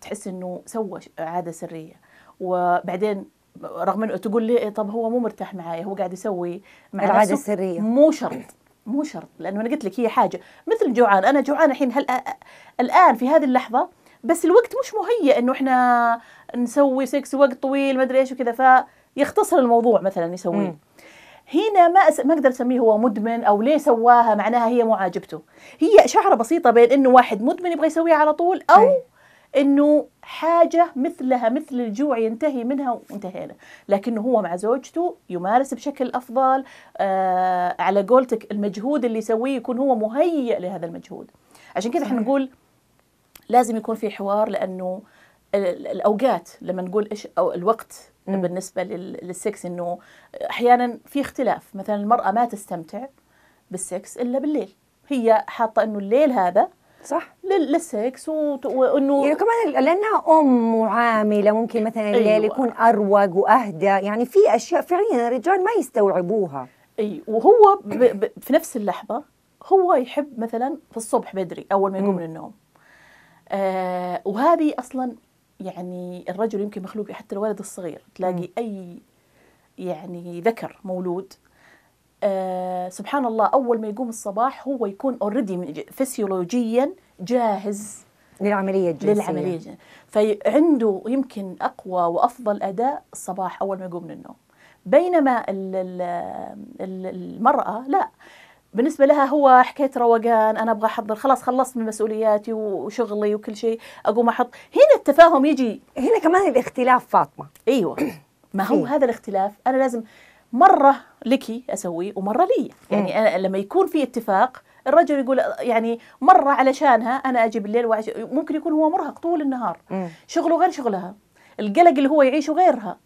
تحس إنه سوى عادة سرية وبعدين رغم إنه تقول لي طب هو مو مرتاح معي هو قاعد يسوي مع العادة نفسه. السرية. مو شرط مو شرط لأنه أنا قلت لك هي حاجة مثل الجوعان أنا جوعان الحين هل الآن في هذه اللحظة بس الوقت مش مهيئ إنه إحنا نسوي سكس وقت طويل ما أدري إيش وكذا فيختصر الموضوع مثلا يسويه. هنا ما أس... ما أقدر أسميه هو مدمن أو ليه سواها معناها هي مو عاجبته هي شعرة بسيطة بين إنه واحد مدمن يبغى يسويها على طول أو أي. إنه حاجة مثلها مثل الجوع ينتهي منها وانتهينا لكنه هو مع زوجته يمارس بشكل أفضل آه على قولتك المجهود اللي يسويه يكون هو مهيئ لهذا المجهود عشان كذا إحنا. نقول لازم يكون في حوار لأنه ال- ال- الأوقات لما نقول إيش أو الوقت مم. بالنسبة لل- للسكس إنه أحيانا في اختلاف مثلا المرأة ما تستمتع بالسكس إلا بالليل هي حاطة إنه الليل هذا صح لل- للسكس وإنه يعني كمان لأنها أم وعاملة ممكن مثلا الليل أيوة. يكون أروق وأهدى يعني في أشياء فعليا الرجال ما يستوعبوها أي وهو ب ب في نفس اللحظة هو يحب مثلا في الصبح بدري أول ما يقوم. من النوم آه وهذه أصلا يعني الرجل يمكن مخلوق حتى الولد الصغير تلاقي أي يعني ذكر مولود آه سبحان الله أول ما يقوم الصباح هو يكون اوريدي فسيولوجيا جاهز للعملية الجنسية. للعملية الجنسية. فعنده يمكن أقوى وأفضل أداء الصباح أول ما يقوم من النوم. بينما ال- ال- ال- المرأة لا. بالنسبة لها هو حكاية روقان أنا أبغى أحضر خلاص خلصت من مسؤولياتي وشغلي وكل شيء أقوم أحط. هنا التفاهم يجي. هنا كمان الاختلاف فاطمة. أيوه. ما هو. هذا الاختلاف؟ أنا لازم مرة لك أسويه ومرة لي. يعني أنا لما يكون في اتفاق الرجل يقول يعني مرة علشانها أنا أجي بالليل وعش... ممكن يكون هو مرهق طول النهار. شغله غير شغلها. القلق اللي هو يعيشه غيرها.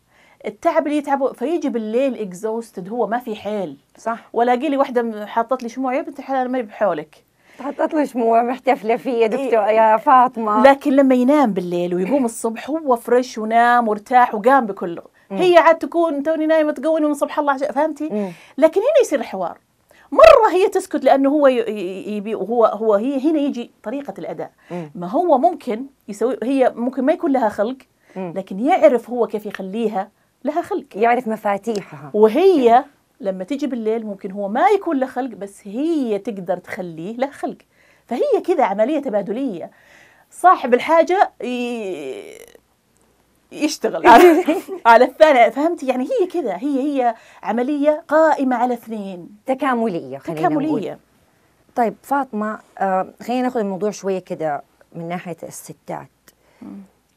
التعب اللي يتعبه فيجي بالليل exhausted هو ما في حيل. صح. ولا لي واحدة حاطت لي شموع يا بنت الحلال ماني بحولك. حطت له شموع محتفله فيه يا دكتور يا فاطمة. لكن لما ينام بالليل ويقوم الصبح هو fresh ونام وارتاح وقام بكله. هي عاد تكون توني نايمة تقوني من صبح الله فهمتي؟ مم. لكن هنا يصير الحوار. مرة هي تسكت لأنه هو يبي وهو هو هي هنا يجي طريقة الأداء. مم. ما هو ممكن يسوي هي ممكن ما يكون لها خلق مم. لكن يعرف هو كيف يخليها لها خلق. يعرف مفاتيحها. وهي لما تيجي بالليل ممكن هو ما يكون له خلق بس هي تقدر تخليه له خلق. فهي كذا عملية تبادلية. صاحب الحاجة. يشتغل. على, على الثاني فهمتي؟ يعني هي كذا هي هي عملية قائمة على اثنين. تكاملية خلينا نقول. تكاملية. طيب فاطمة آه خلينا ناخذ الموضوع شوية كده من ناحية الستات.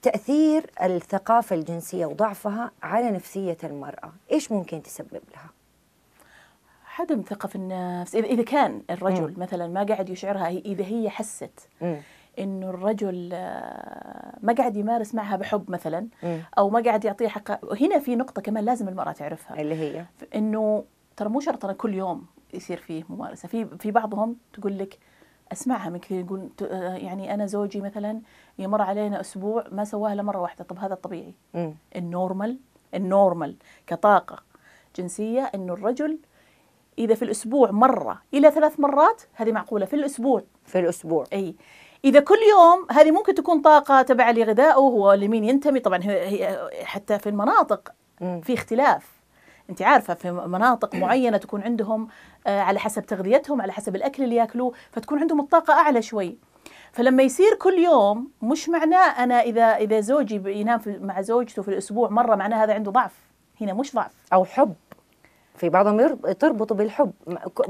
تأثير الثقافة الجنسية وضعفها على نفسية المرأة إيش ممكن تسبب لها؟ عدم ثقة في النفس إذا كان الرجل مم. مثلا ما قاعد يشعرها إذا هي حست. إنه الرجل آه، ما قاعد يمارس معها بحب مثلا. أو ما قاعد يعطيها حقها هنا في نقطة كمان لازم المرأة تعرفها اللي هي إنه ترى مو شرط أنا كل يوم يصير فيه ممارسة في في بعضهم تقول لك أسمعها من كثير يقول آه يعني أنا زوجي مثلا يمر علينا أسبوع ما سواها إلا مرة واحدة. طب هذا الطبيعي. ال normal ال normal كطاقة جنسية إنه الرجل إذا في الأسبوع مرة إلى ثلاث مرات هذه معقولة في الأسبوع. في الأسبوع. أي. إذا كل يوم هذه ممكن تكون طاقة تبع لغذائه هو لمين ينتمي. طبعا هي حتى في المناطق مم. في اختلاف. أنت عارفة في مناطق معينة تكون عندهم آه، على حسب تغذيتهم على حسب الأكل اللي يأكلوه فتكون عندهم الطاقة أعلى شوي. فلما يصير كل يوم مش معناه أنا إذا إذا زوجي ينام مع زوجته في الأسبوع مرة معناه هذا عنده ضعف. هنا مش ضعف. أو حب. في بعضهم تربطه بالحب.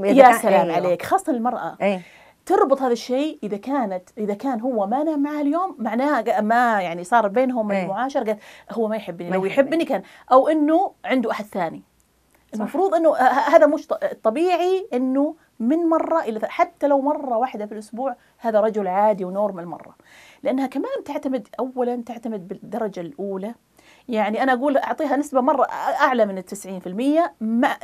يا سلام أيوة. عليك. خاصة المرأة. أي تربط هذا الشيء إذا كانت إذا كان هو ما نام معها اليوم معناه ق- ما يعني صار بينهم إيه. المعاشرة قالت هو ما يحبني. لو يحبني. يحبني كان. أو إنه عنده أحد ثاني. المفروض إنه ه- ه- هذا مش طبيعي إنه من مرة إلى حتى لو مرة واحدة في الأسبوع هذا رجل عادي ونورمال مرة. لأنها كمان تعتمد اولا تعتمد بالدرجة الأولى. يعني أنا أقول أعطيها نسبة مرة أ- أعلى من التسعين في المية مع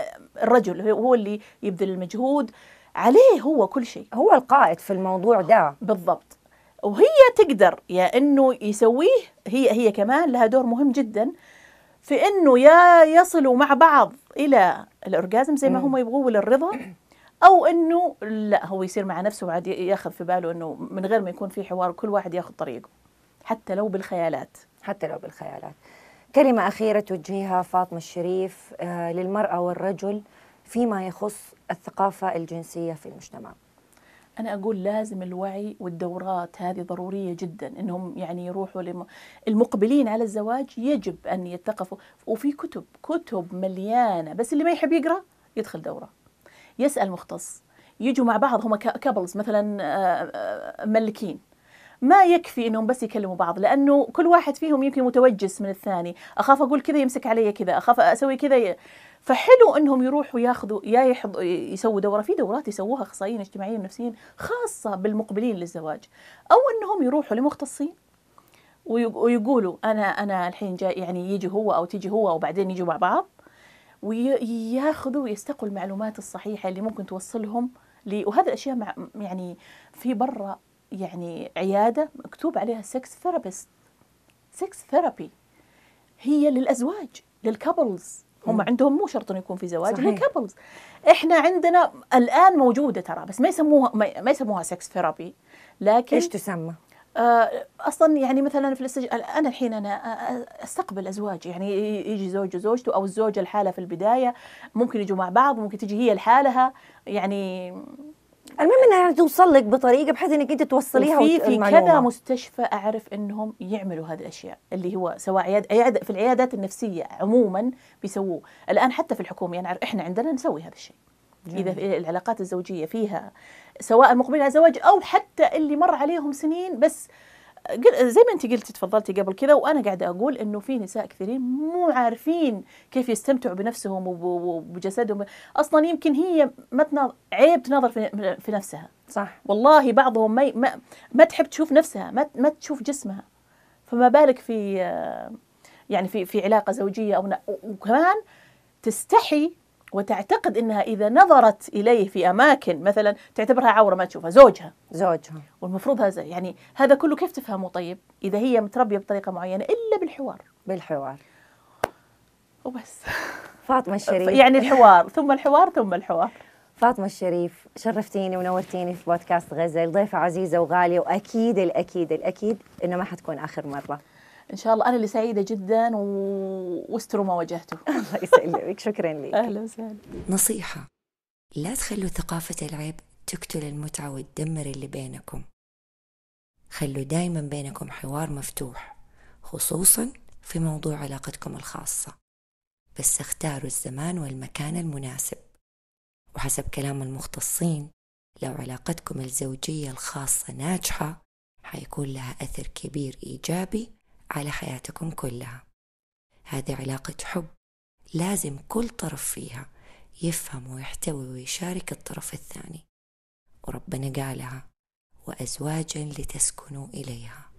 الرجل هو اللي يبذل المجهود عليه هو كل شيء. هو القائد في الموضوع ده. بالضبط. وهي تقدر يا إنه يسويه هي هي كمان لها دور مهم جدا في إنه يا يصلوا مع بعض إلى الأورجازم زي ما. هم يبغوا للرضا أو إنه لا هو يصير مع نفسه وعاد ياخذ في باله إنه من غير ما يكون في حوار كل واحد ياخذ طريقه حتى لو بالخيالات. حتى لو بالخيالات. كلمة أخيرة توجهها فاطمة الشريف آه، للمرأة والرجل فيما يخص الثقافة الجنسية في المجتمع. أنا أقول لازم الوعي والدورات هذه ضرورية جدا إنهم يعني يروحوا لم... المقبلين على الزواج يجب أن يتثقفوا وفي كتب كتب مليانة بس اللي ما يحب يقرأ يدخل دورة. يسأل مختص يجوا مع بعض هم كابلز مثلا آه، آه، ملكين. ما يكفي إنهم بس يكلموا بعض لأنه كل واحد فيهم يمكن متوجس من الثاني. أخاف أقول كذا يمسك علي كذا أخاف أسوي كذا. فحلو إنهم يروحوا ياخذوا يا. يسووا دورة. في دورات يسووها أخصائيين اجتماعيين ونفسيين خاصة بالمقبلين للزواج. أو إنهم يروحوا لمختصين ويق- ويقولوا أنا أنا الحين جاي يعني يجي هو أو تيجي هو وبعدين يجوا مع بعض وياخذوا ويستقوا المعلومات الصحيحة اللي ممكن توصلهم ل وهذه الأشياء مع يعني في برا يعني عيادة مكتوب عليها sex therapist sex therapy هي للأزواج لل couples هم. عندهم مو شرط إنه يكون في زواج صحيح. لل couples إحنا عندنا الآن موجودة ترى بس ما يسموها ما يسموها sex therapy لكن إيش تسمى؟ آه، أصلا يعني مثلا في الاستج... أنا الحين أنا أستقبل أزواج يعني يجي زوج وزوجته أو الزوجة الحاله في البداية ممكن يجوا مع بعض ممكن تجي هي لحالها يعني المهم إنها يعني توصل لك بطريقة بحيث إنك أنت توصليها في في. كذا مستشفى أعرف إنهم يعملوا هذه الأشياء اللي هو سواء عياد عيادة في العيادات النفسية عموما بيسووه. الآن حتى في الحكومة يعني إحنا عندنا نسوي هذا الشيء. إذا في العلاقات الزوجية فيها سواء المقبلين على الزواج أو حتى اللي مر عليهم سنين بس زي ما انت قلتي تفضلتي قبل كذا وأنا قاعدة أقول إنه في نساء كثيرين مو عارفين كيف يستمتعوا بنفسهم وب- وبجسدهم. أصلا يمكن هي ما تناظر عيب تناظر في في نفسها. صح. والله بعضهم ما ما, ما تحب تشوف نفسها ما ما تشوف جسمها. فما بالك في آه، يعني في في علاقة زوجية أو وكمان تستحي وتعتقد إنها إذا نظرت إليه في أماكن مثلا تعتبرها عورة ما تشوفها زوجها. زوجها. والمفروض هذا يعني هذا كله كيف تفهمه طيب؟ إذا هي متربية بطريقة معينة إلا بالحوار. بالحوار. وبس. فاطمة الشريف. يعني الحوار ثم الحوار ثم الحوار. فاطمة الشريف شرفتيني ونورتيني في بودكاست غزل. ضيفة عزيزة وغالية وأكيد الأكيد الأكيد إنه ما حتكون آخر مرة. إن شاء الله. أنا اللي سعيدة جدا و... واستروا ما واجهته. الله يسلمك شكرا لك. أهلا وسهلا. نصيحة. لا تخلوا ثقافة العيب تقتل المتعة وتدمر اللي بينكم. خلوا دايما بينكم حوار مفتوح خصوصا في موضوع علاقتكم الخاصة. بس اختاروا الزمان والمكان المناسب. وحسب كلام المختصين لو علاقتكم الزوجية الخاصة ناجحة حيكون لها أثر كبير إيجابي على حياتكم كلها. هذه علاقة حب لازم كل طرف فيها يفهم ويحتوي ويشارك الطرف الثاني. وربنا قالها وأزواجا لتسكنوا إليها.